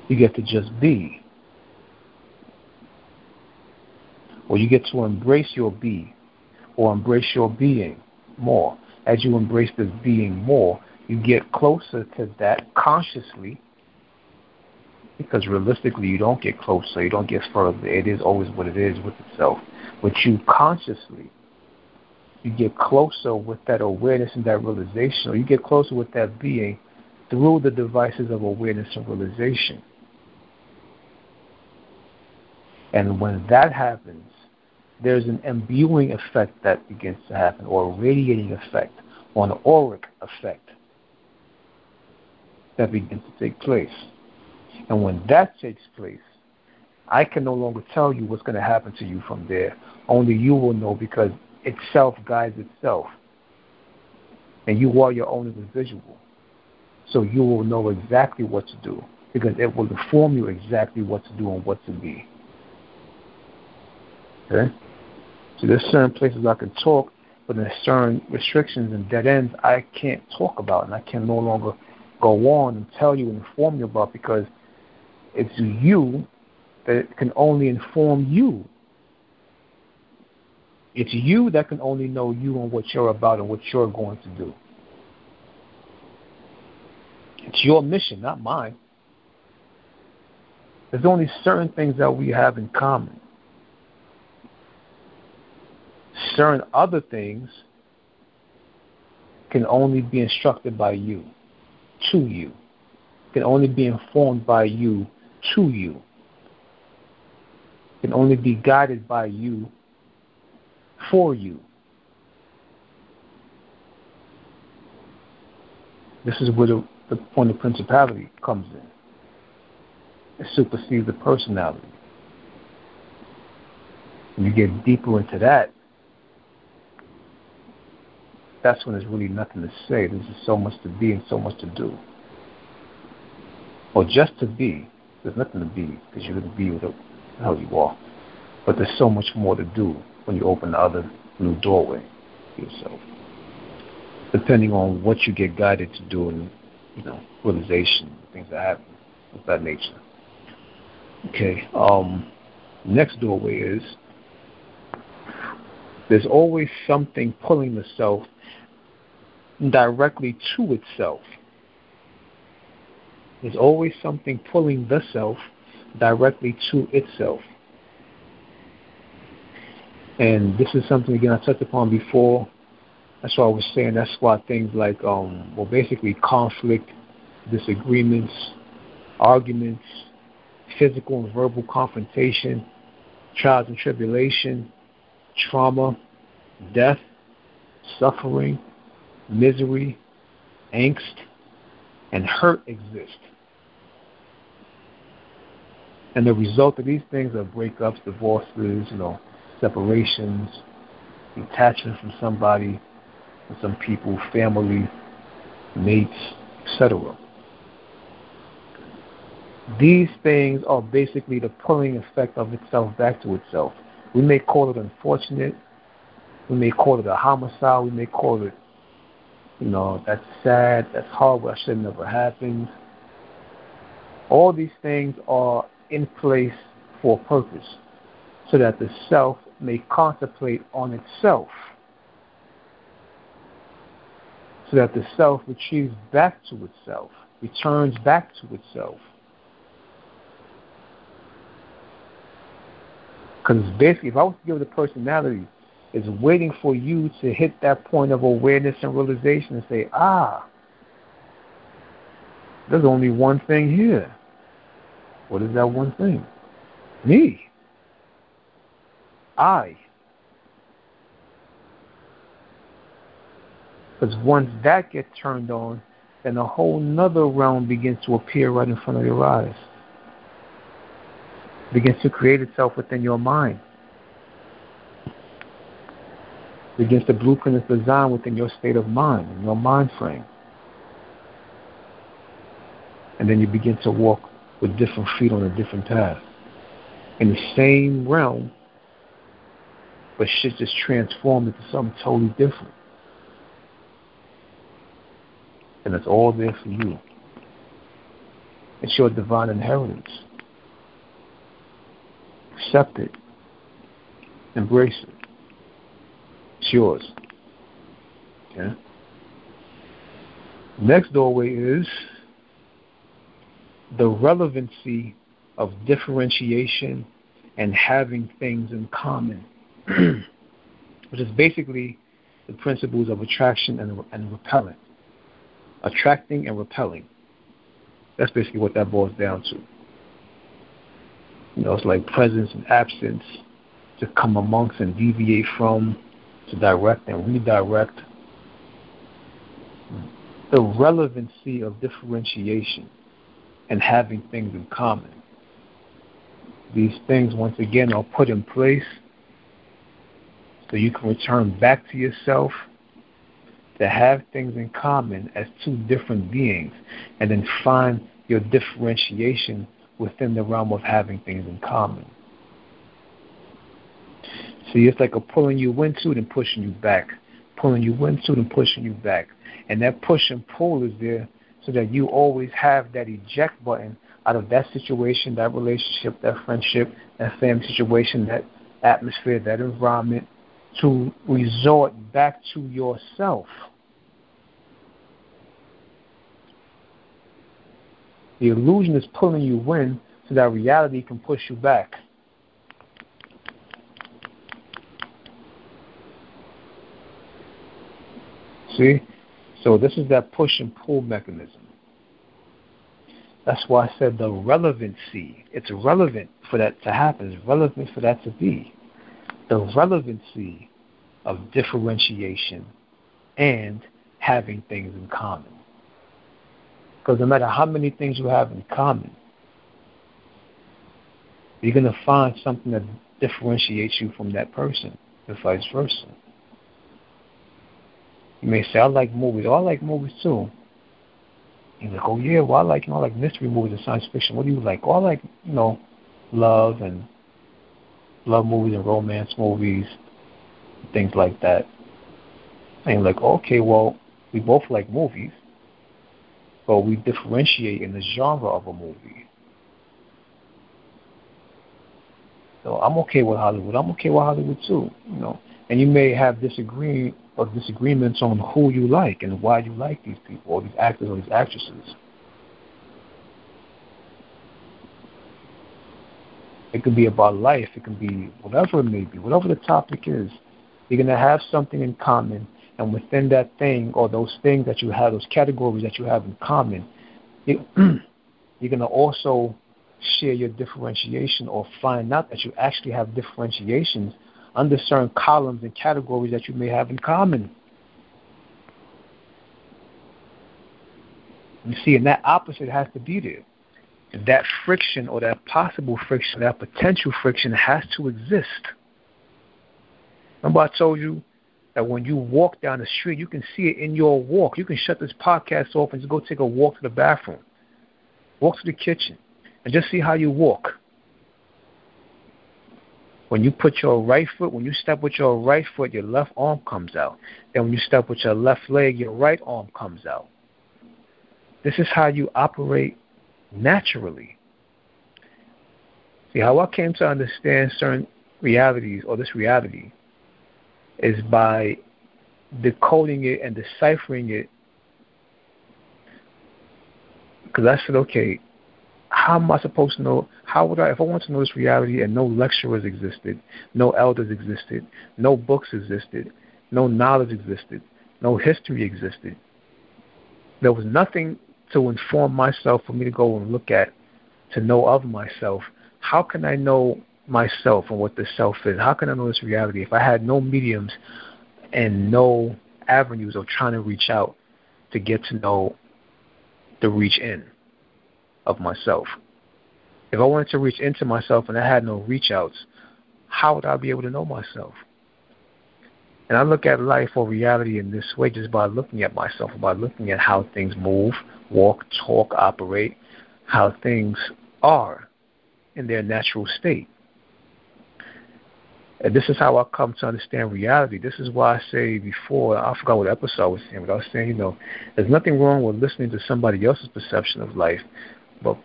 You get to just be. Or you get to embrace your be, or embrace your being more. As you embrace this being more, you get closer to that consciously because realistically you don't get closer, you don't get further. It is always what it is with itself. But you consciously, you get closer with that awareness and that realization, or you get closer with that being through the devices of awareness and realization. And when that happens, there's an imbuing effect that begins to happen, or a radiating effect, or an auric effect that begins to take place. And when that takes place, I can no longer tell you what's going to happen to you from there. Only you will know because itself guides itself. And you are your own individual. So you will know exactly what to do because it will inform you exactly what to do and what to be. Okay? So there's certain places I can talk, but there's certain restrictions and dead ends I can't talk about and I can no longer go on and tell you and inform you about because – it's you that can only inform you. It's you that can only know you and what you're about and what you're going to do. It's your mission, not mine. There's only certain things that we have in common. Certain other things can only be instructed by you, to you, can only be informed by you to you can only be guided by you for you. This is where the, the point of principality comes in. It supersedes the personality. When you get deeper into that, that's when there's really nothing to say. There's just so much to be and so much to do. Or just to be there's nothing to be because you're going to be with hell you are. But there's so much more to do when you open the other new doorway yourself. Depending on what you get guided to do and, you know, realization, things that happen of that nature. Okay. Um, next doorway is there's always something pulling the self directly to itself. There's always something pulling the self directly to itself. And this is something again I touched upon before. That's why I was saying that's why things like um well basically conflict, disagreements, arguments, physical and verbal confrontation, trials and tribulation, trauma, death, suffering, misery, angst, and hurt exist. And the result of these things are breakups, divorces, you know, separations, detachment from somebody, from some people, family, mates, etc. These things are basically the pulling effect of itself back to itself. We may call it unfortunate, we may call it a homicide, we may call it, you know, that's sad, that's horrible, that should never happened. All these things are in place for a purpose, so that the self may contemplate on itself, so that the self retrieves back to itself, returns back to itself. Because basically, if I was to give the personality, is waiting for you to hit that point of awareness and realization and say, ah, there's only one thing here. What is that one thing? Me. I. Because once that gets turned on, then a whole nother realm begins to appear right in front of your eyes. Begins to create itself within your mind. Begins to blueprint its design within your state of mind, in your mind frame. And then you begin to walk with different feet on a different path. In the same realm, but shit just transformed into something totally different. and it's all there for you. It's your divine inheritance. Accept it. Embrace it. Yours. Okay? Next doorway is the relevancy of differentiation and having things in common, which is basically the principles of attraction and, and repellent. Attracting and repelling. That's basically what that boils down to. You know, it's like presence and absence to come amongst and deviate from, to direct and redirect. The relevancy of differentiation and having things in common. These things, once again, are put in place so you can return back to yourself to have things in common as two different beings and then find your differentiation within the realm of having things in common. See, it's like a pulling you into it and pushing you back, pulling you into it and pushing you back. And that push and pull is there so that you always have that eject button out of that situation, that relationship, that friendship, that family situation, that atmosphere, that environment, to resort back to yourself. The illusion is pulling you in so that reality can push you back. See? So this is that push and pull mechanism. That's why I said the relevancy. It's relevant for that to happen. It's relevant for that to be. The relevancy of differentiation and having things in common. Because no matter how many things you have in common, you're going to find something that differentiates you from that person, and vice versa. You may say, I like movies. Oh, I like movies too. You're like, oh yeah, well I like you know I like mystery movies and science fiction. What do you like? Oh, I like you know love and love movies and romance movies, things like that. And you're like, okay, well we both like movies but we differentiate in the genre of a movie. So I'm okay with Hollywood. I'm okay with Hollywood too, you know. And you may have disagree or disagreements on who you like and why you like these people or these actors or these actresses. It could be about life. It can be whatever it may be, whatever the topic is. You're going to have something in common and within that thing or those things that you have, those categories that you have in common, you, you're going to also share your differentiation or find out that you actually have differentiations under certain columns and categories that you may have in common. You see, and that opposite has to be there. And that friction or that possible friction, that potential friction has to exist. Remember, I told you that when you walk down the street, you can see it in your walk. You can shut this podcast off and just go take a walk to the bathroom, walk to the kitchen, and just see how you walk. When you put your right foot, when you step with your right foot, your left arm comes out. Then when you step with your left leg, your right arm comes out. This is how you operate naturally. See, how I came to understand certain realities or this reality is by decoding it and deciphering it. Because I said, okay, how am I supposed to know? How would I, if I want to know this reality and no lecturers existed, no elders existed, no books existed, no knowledge existed, no history existed, there was nothing to inform myself for me to go and look at to know of myself. How can I know myself and what the self is. How can I know this reality if I had no mediums and no avenues of trying to reach out to get to know the reach in of myself? If I wanted to reach into myself and I had no reach outs, how would I be able to know myself? And I look at life or reality in this way just by looking at myself, by looking at how things move, walk, talk, operate, how things are in their natural state. And this is how I come to understand reality. This is why I say before, I forgot what episode I was saying, but I was saying, you know, there's nothing wrong with listening to somebody else's perception of life, but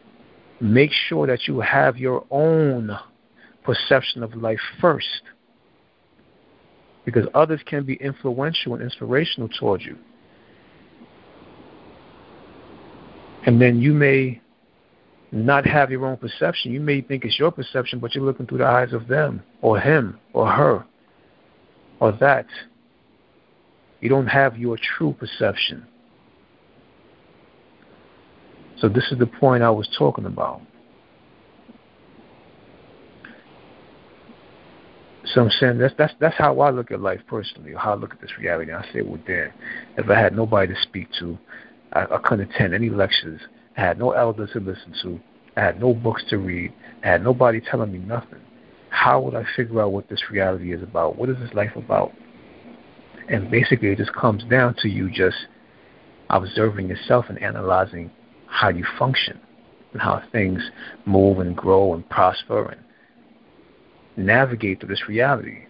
make sure that you have your own perception of life first. Because others can be influential and inspirational towards you. And then you may not have your own perception. You may think it's your perception, but you're looking through the eyes of them or him or her or that. You don't have your true perception. So this is the point I was talking about. So I'm saying that's that's that's how I look at life personally, how I look at this reality. I say, well, then, if I had nobody to speak to, I, I couldn't attend any lectures. I had no elders to listen to. I had no books to read. I had nobody telling me nothing. How would I figure out what this reality is about? What is this life about? And basically, it just comes down to you just observing yourself and analyzing how you function and how things move and grow and prosper and navigate through this reality.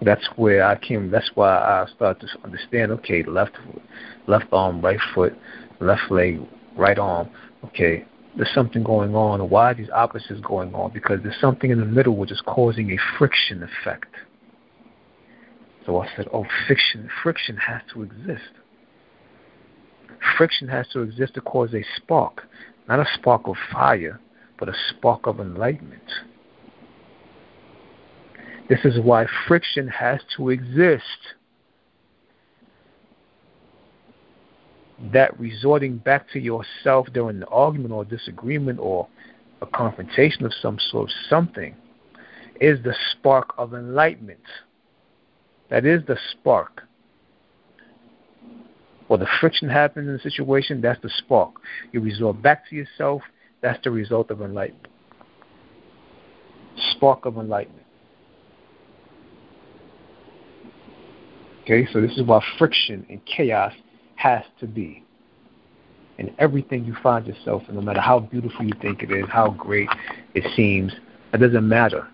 That's where I came. That's why I started to understand. Okay, left left arm, right foot, left leg, right arm. Okay, there's something going on. Why are these opposites going on? Because there's something in the middle which is causing a friction effect. So I said, oh, friction, friction has to exist. Friction has to exist to cause a spark, not a spark of fire, but a spark of enlightenment. This is why friction has to exist. That resorting back to yourself during an argument or disagreement or a confrontation of some sort, something, is the spark of enlightenment. That is the spark. Or the friction happens in the situation, that's the spark. You resort back to yourself, that's the result of enlightenment. Spark of enlightenment. Okay, so this is why friction and chaos has to be. In everything you find yourself in, no matter how beautiful you think it is, how great it seems, it doesn't matter.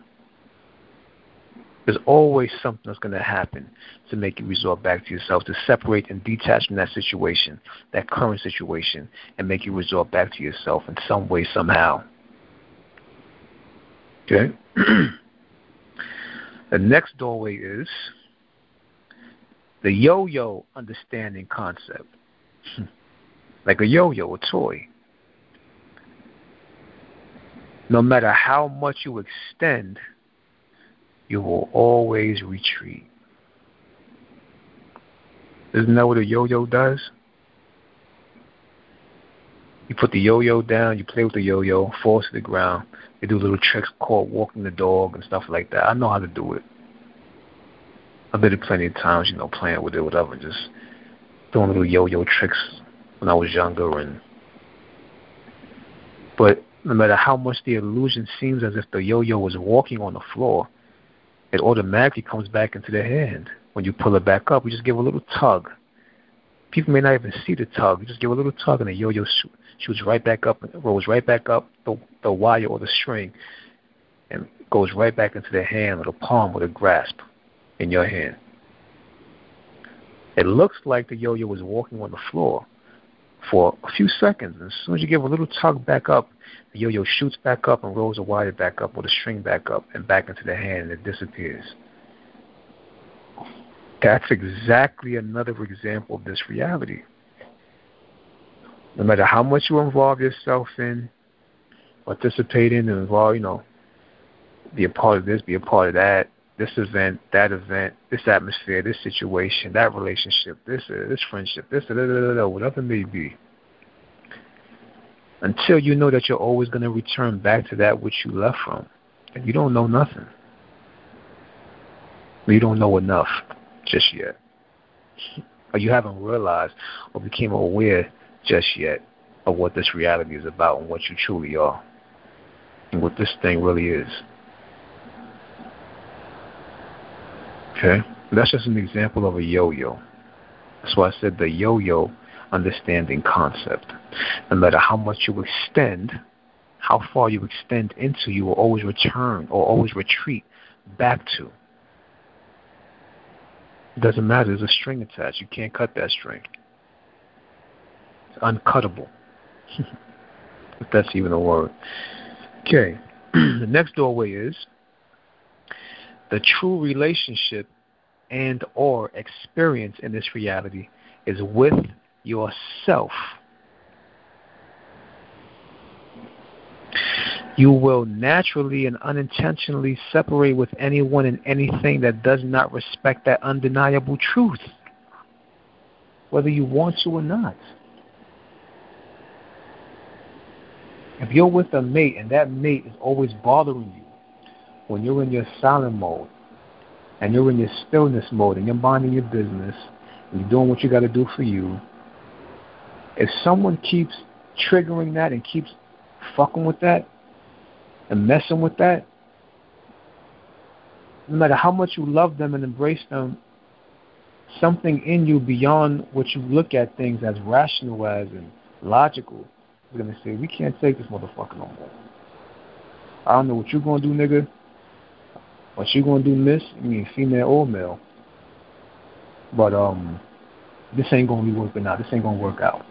There's always something that's going to happen to make you resort back to yourself, to separate and detach from that situation, that current situation, and make you resort back to yourself in some way, somehow. Okay? the next doorway is the yo-yo understanding concept. like a yo-yo, a toy. No matter how much you extend, you will always retreat. Isn't that what a yo-yo does? You put the yo-yo down, you play with the yo-yo, falls to the ground. You do little tricks called walking the dog and stuff like that. I know how to do it. I did it plenty of times, you know, playing with it, whatever, just doing little yo-yo tricks when I was younger. And but no matter how much the illusion seems as if the yo-yo was walking on the floor, it automatically comes back into the hand. When you pull it back up, you just give a little tug. People may not even see the tug. You just give a little tug, and the yo-yo shoots right back up, rolls right back up the, the wire or the string, and goes right back into the hand or the palm or the grasp in your hand. It looks like the yo-yo is walking on the floor for a few seconds. And as soon as you give a little tug back up, the yo-yo shoots back up and rolls the wire back up or the string back up and back into the hand and it disappears. That's exactly another example of this reality. No matter how much you involve yourself in, participate in, and involve, you know, be a part of this, be a part of that, this event, that event, this atmosphere, this situation, that relationship, this uh, this friendship, this whatever it may be. Until you know that you're always going to return back to that which you left from, and you don't know nothing. You don't know enough just yet, or you haven't realized or became aware just yet of what this reality is about and what you truly are, and what this thing really is. Okay? That's just an example of a yo-yo. That's why I said the yo-yo understanding concept. No matter how much you extend, how far you extend into, you will always return or always retreat back to. It doesn't matter. There's a string attached. You can't cut that string. It's uncuttable. if that's even a word. Okay. the next doorway is the true relationship and or experience in this reality is with yourself. You will naturally and unintentionally separate with anyone and anything that does not respect that undeniable truth, whether you want to or not. If you're with a mate and that mate is always bothering you when you're in your silent mode and you're in your stillness mode and you're minding your business and you're doing what you got to do for you, if someone keeps triggering that and keeps fucking with that and messing with that, no matter how much you love them and embrace them, something in you beyond what you look at things as rational as and logical is gonna say, We can't take this motherfucker no more. I don't know what you're gonna do, nigga. What you gonna do, miss? I mean female or male. But um this ain't gonna be working out. This ain't gonna work out.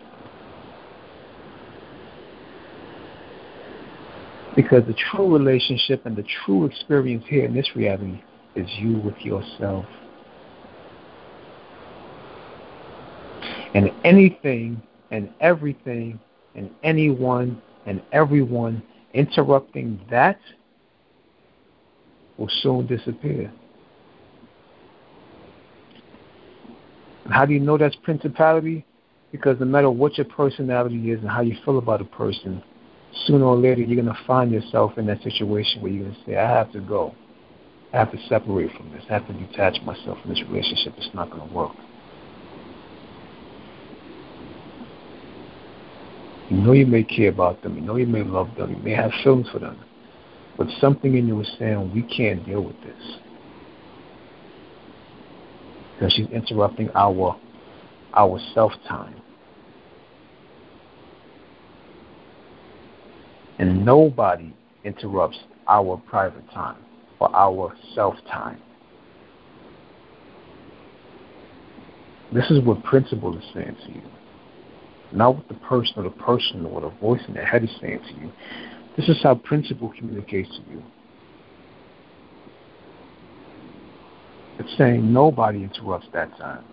Because the true relationship and the true experience here in this reality is you with yourself. And anything and everything and anyone and everyone interrupting that will soon disappear. And how do you know that's principality? Because no matter what your personality is and how you feel about a person, sooner or later you're going to find yourself in that situation where you're going to say, I have to go. I have to separate from this. I have to detach myself from this relationship. It's not going to work. You know you may care about them. You know you may love them. You may have feelings for them. But something in you is saying, we can't deal with this. Because she's interrupting our our self time. And nobody interrupts our private time or our self time. This is what principle is saying to you. Not what the person or the person or the voice in their head is saying to you. This is how principle communicates to you. It's saying nobody interrupts that time.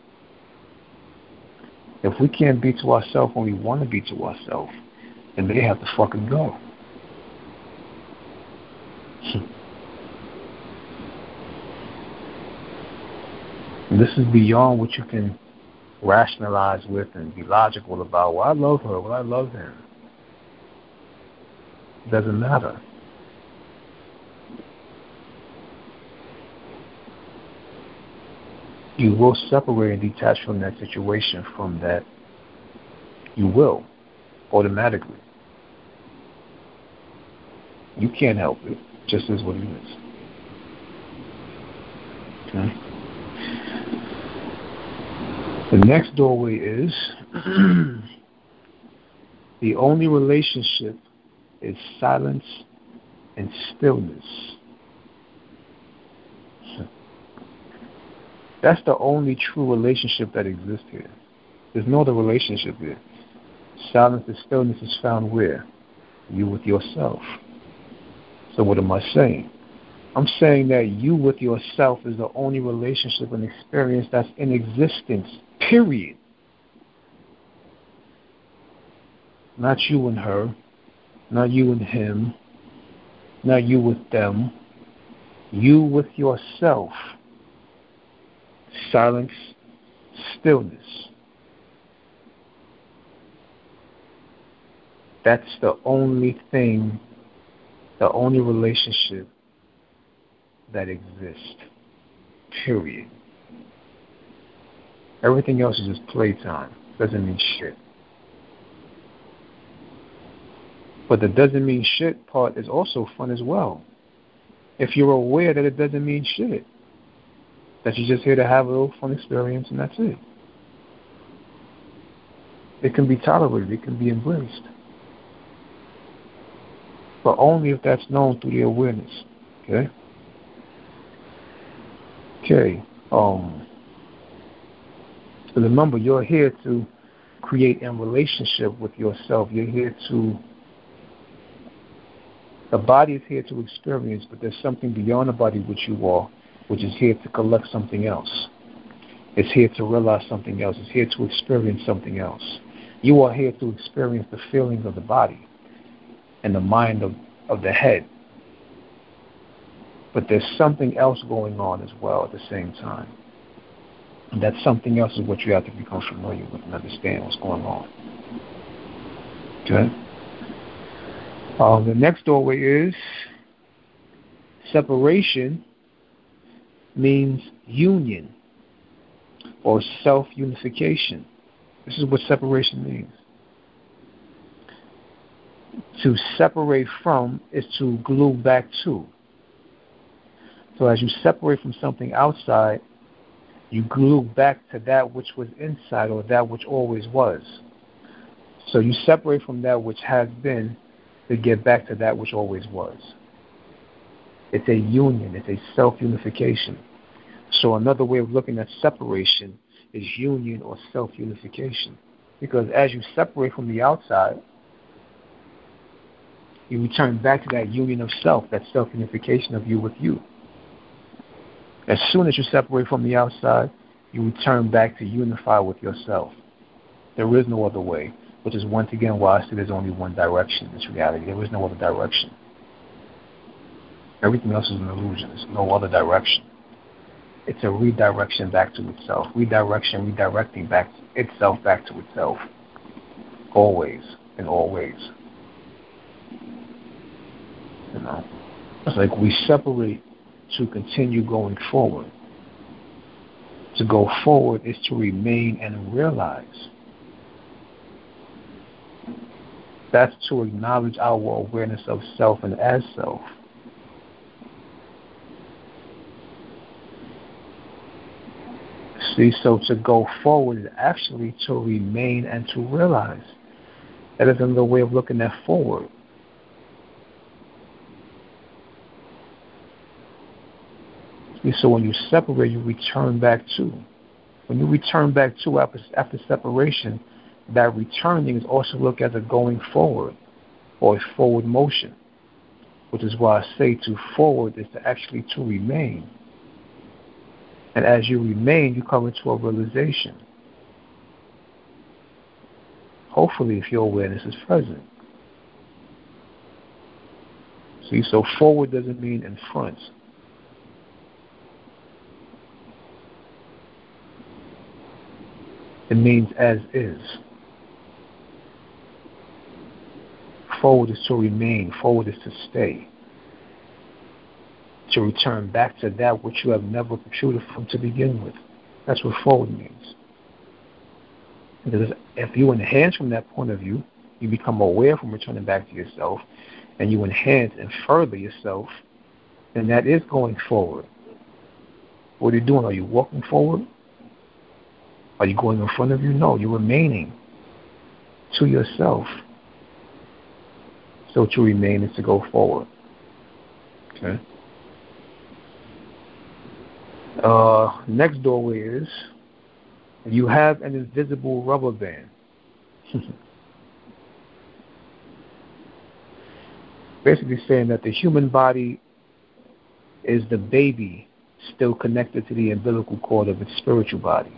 If we can't be to ourselves when we want to be to ourselves, then they have to fucking go. this is beyond what you can rationalize with and be logical about. Well, I love her. Well, I love him. Doesn't matter. You will separate and detach from that situation from that. You will, automatically. You can't help it. Just as what it is. Okay? The next doorway is the only relationship is silence and stillness. That's the only true relationship that exists here. There's no other relationship here. Silence and stillness is found where? You with yourself. So what am I saying? I'm saying that you with yourself is the only relationship and experience that's in existence Period. Not you and her, not you and him, not you with them. You with yourself. Silence, stillness. That's the only thing, the only relationship that exists. Period. Everything else is just playtime. Doesn't mean shit. But the doesn't mean shit part is also fun as well. If you're aware that it doesn't mean shit, that you're just here to have a little fun experience and that's it. It can be tolerated, it can be embraced. but only if that's known through the awareness. Okay? Okay. Um, remember, you're here to create a relationship with yourself. You're here to the body is here to experience, but there's something beyond the body which you are, which is here to collect something else. It's here to realize something else. It's here to experience something else. You are here to experience the feelings of the body and the mind of, of the head. But there's something else going on as well at the same time. And that something else is what you have to become familiar with and understand what's going on. Okay? Um, the next doorway is separation means union or self unification. This is what separation means. To separate from is to glue back to. So as you separate from something outside, you glue back to that which was inside or that which always was. So you separate from that which has been to get back to that which always was. It's a union, it's a self unification. So, another way of looking at separation is union or self unification. Because as you separate from the outside, you return back to that union of self, that self unification of you with you. As soon as you separate from the outside, you return back to unify with yourself. There is no other way which is once again why I say there's only one direction in this reality. There is no other direction. Everything else is an illusion. There's no other direction. It's a redirection back to itself. Redirection, redirecting back itself back to itself. Always, and all ways. You know? It's like we separate to continue going forward. To go forward is to remain and realize That's to acknowledge our awareness of self and as self. See, so to go forward is actually to remain and to realize. That is another way of looking at forward. See, so when you separate, you return back to. When you return back to after, after separation, that returning is also looked as a going forward or a forward motion, which is why I say to forward is to actually to remain. And as you remain, you come into a realization. Hopefully, if your awareness is present. See, so forward doesn't mean in front. It means as is. Forward is to remain, forward is to stay. To return back to that which you have never protruded from to begin with. That's what forward means. Because if you enhance from that point of view, you become aware from returning back to yourself, and you enhance and further yourself, then that is going forward. What are you doing? Are you walking forward? Are you going in front of you? No, you're remaining to yourself. So to remain is to go forward. Okay. Uh, next doorway is you have an invisible rubber band. Basically saying that the human body is the baby still connected to the umbilical cord of its spiritual body.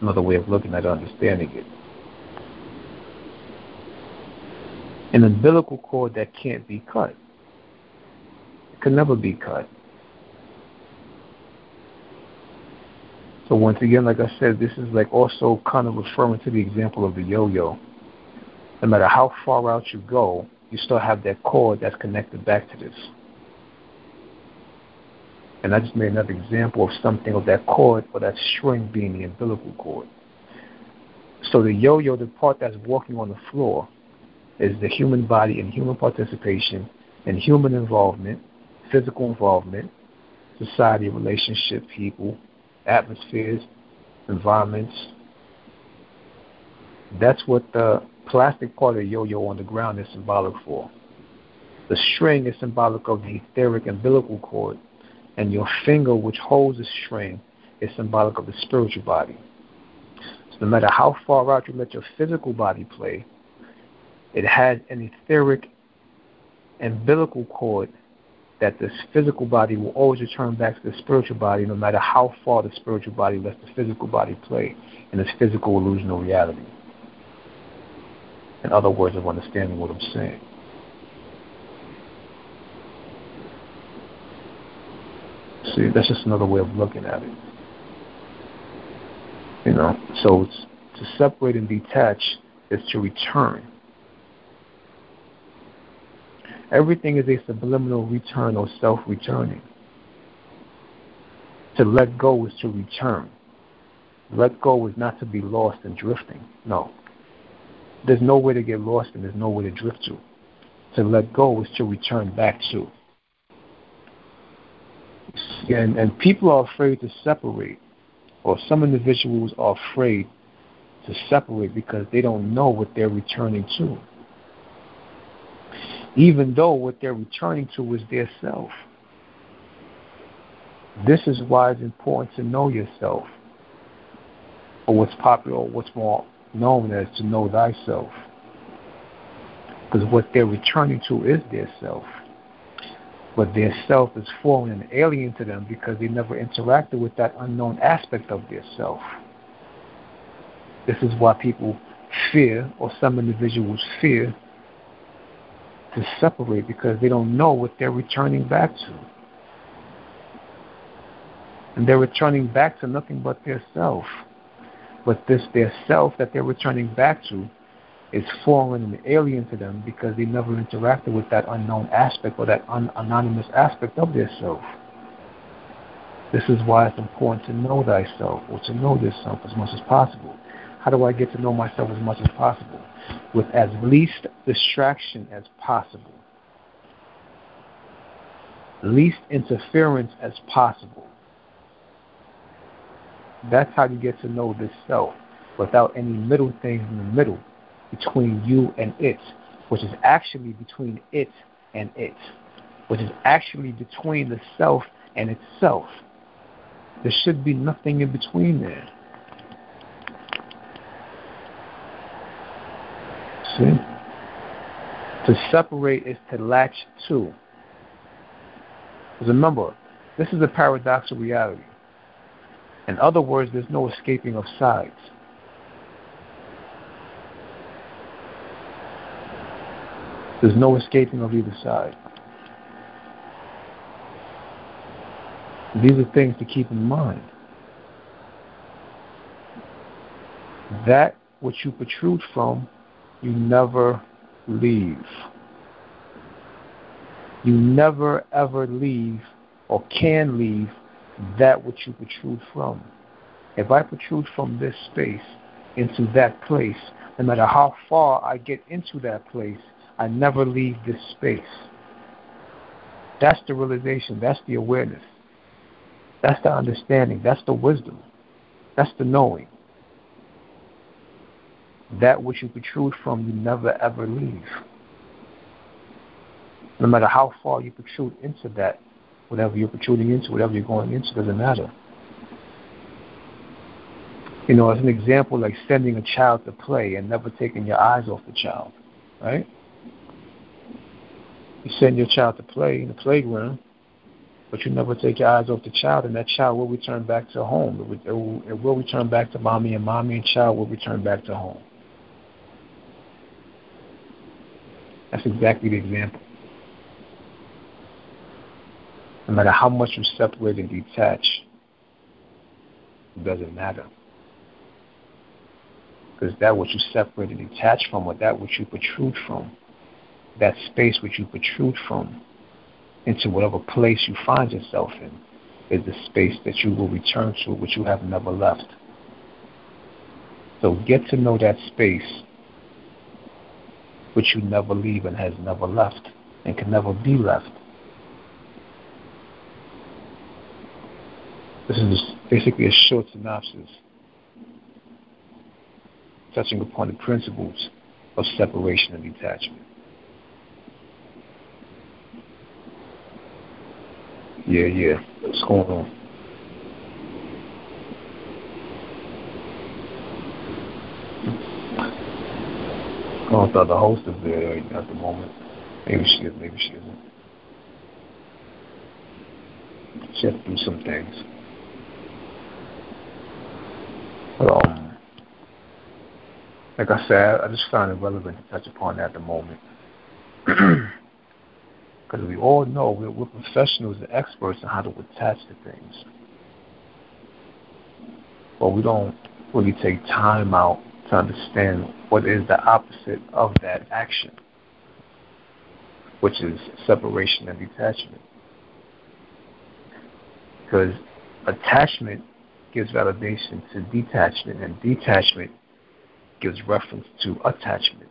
Another way of looking at understanding it. An umbilical cord that can't be cut. It can never be cut. So once again, like I said, this is like also kind of referring to the example of the yo-yo. No matter how far out you go, you still have that cord that's connected back to this. And I just made another example of something of that cord or that string being the umbilical cord. So the yo-yo, the part that's walking on the floor, is the human body and human participation and human involvement, physical involvement, society, relationship, people, atmospheres, environments. That's what the plastic part of the yo-yo on the ground is symbolic for. The string is symbolic of the etheric umbilical cord, and your finger, which holds the string, is symbolic of the spiritual body. So no matter how far out you let your physical body play, it has an etheric umbilical cord that this physical body will always return back to the spiritual body no matter how far the spiritual body lets the physical body play in this physical illusional reality. In other words of understanding what I'm saying. See, that's just another way of looking at it. You know, so to separate and detach is to return. Everything is a subliminal return or self returning. To let go is to return. Let go is not to be lost and drifting. No. There's no way to get lost and there's no way to drift to. To let go is to return back to. And, and people are afraid to separate, or some individuals are afraid to separate because they don't know what they're returning to even though what they're returning to is their self. This is why it's important to know yourself, or what's popular, what's more known as to know thyself. Because what they're returning to is their self. But their self is foreign and alien to them because they never interacted with that unknown aspect of their self. This is why people fear, or some individuals fear, to separate because they don't know what they're returning back to. And they're returning back to nothing but their self. But this their self that they're returning back to is foreign and alien to them because they never interacted with that unknown aspect or that un- anonymous aspect of their self. This is why it's important to know thyself or to know yourself as much as possible. How do I get to know myself as much as possible? with as least distraction as possible, least interference as possible. That's how you get to know this self without any middle things in the middle between you and it, which is actually between it and it, which is actually between the self and itself. There should be nothing in between there. See? To separate is to latch to. Remember, this is a paradoxical reality. In other words, there's no escaping of sides. There's no escaping of either side. These are things to keep in mind. That which you protrude from you never leave. You never ever leave or can leave that which you protrude from. If I protrude from this space into that place, no matter how far I get into that place, I never leave this space. That's the realization. That's the awareness. That's the understanding. That's the wisdom. That's the knowing that which you protrude from, you never ever leave. No matter how far you protrude into that, whatever you're protruding into, whatever you're going into, doesn't matter. You know, as an example, like sending a child to play and never taking your eyes off the child, right? You send your child to play in the playground, but you never take your eyes off the child, and that child will return back to home. It will, it will return back to mommy, and mommy and child will return back to home. That's exactly the example. No matter how much you separate and detach, it doesn't matter. Because that which you separate and detach from, or that which you protrude from, that space which you protrude from, into whatever place you find yourself in, is the space that you will return to, which you have never left. So get to know that space which you never leave and has never left and can never be left. This is basically a short synopsis touching upon the principles of separation and detachment. Yeah, yeah. What's going on? Don't thought the host is there at the moment. Maybe she is, maybe she isn't. She has to do some things. But, um, like I said, I just found it relevant to touch upon that at the moment. Because we all know we're, we're professionals and experts in how to attach to things. But we don't really take time out to understand what is the opposite of that action, which is separation and detachment. Because attachment gives validation to detachment, and detachment gives reference to attachment.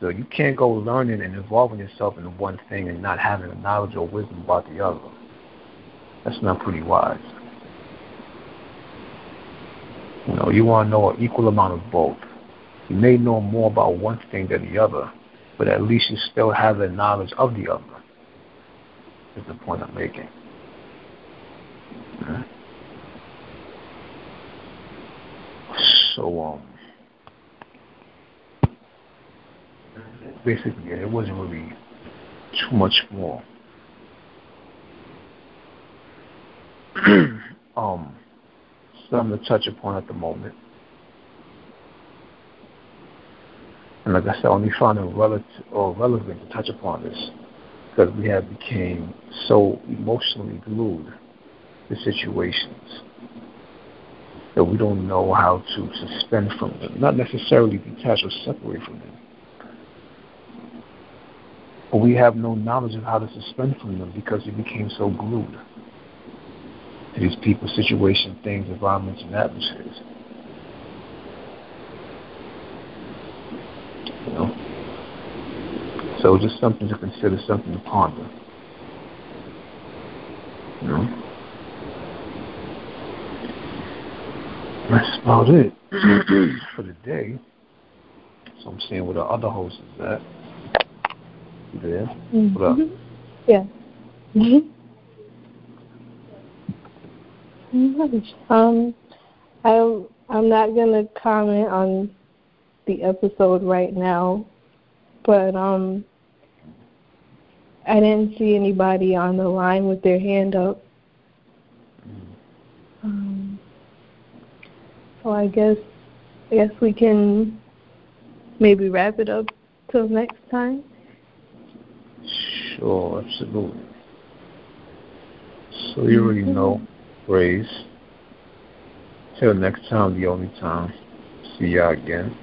So you can't go learning and involving yourself in one thing and not having a knowledge or wisdom about the other. That's not pretty wise. You know, you want to know an equal amount of both. You may know more about one thing than the other, but at least you still have the knowledge of the other. Is the point I'm making. So, um, basically, it wasn't really too much more. um, something to touch upon at the moment. And like I said, only found it relative or relevant to touch upon this because we have became so emotionally glued to situations that we don't know how to suspend from them, not necessarily detach or separate from them. But we have no knowledge of how to suspend from them because we became so glued these people, situations, things, environments, and atmospheres. You know? So just something to consider, something to ponder. You know? That's about it for the day. So I'm seeing where the other host is at. You there? Mm-hmm. What up? Yeah. Mm-hmm. Um, I I'm not gonna comment on the episode right now, but um, I didn't see anybody on the line with their hand up. Um, so I guess I guess we can maybe wrap it up till next time. Sure, absolutely. So you already know, praise. Till next time, the only time. See y'all again.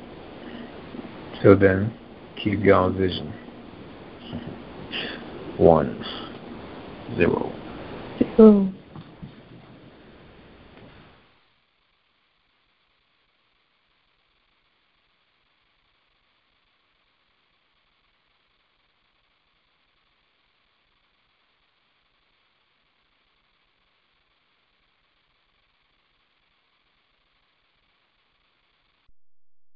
Till then, keep y'all vision. One, zero. Zero.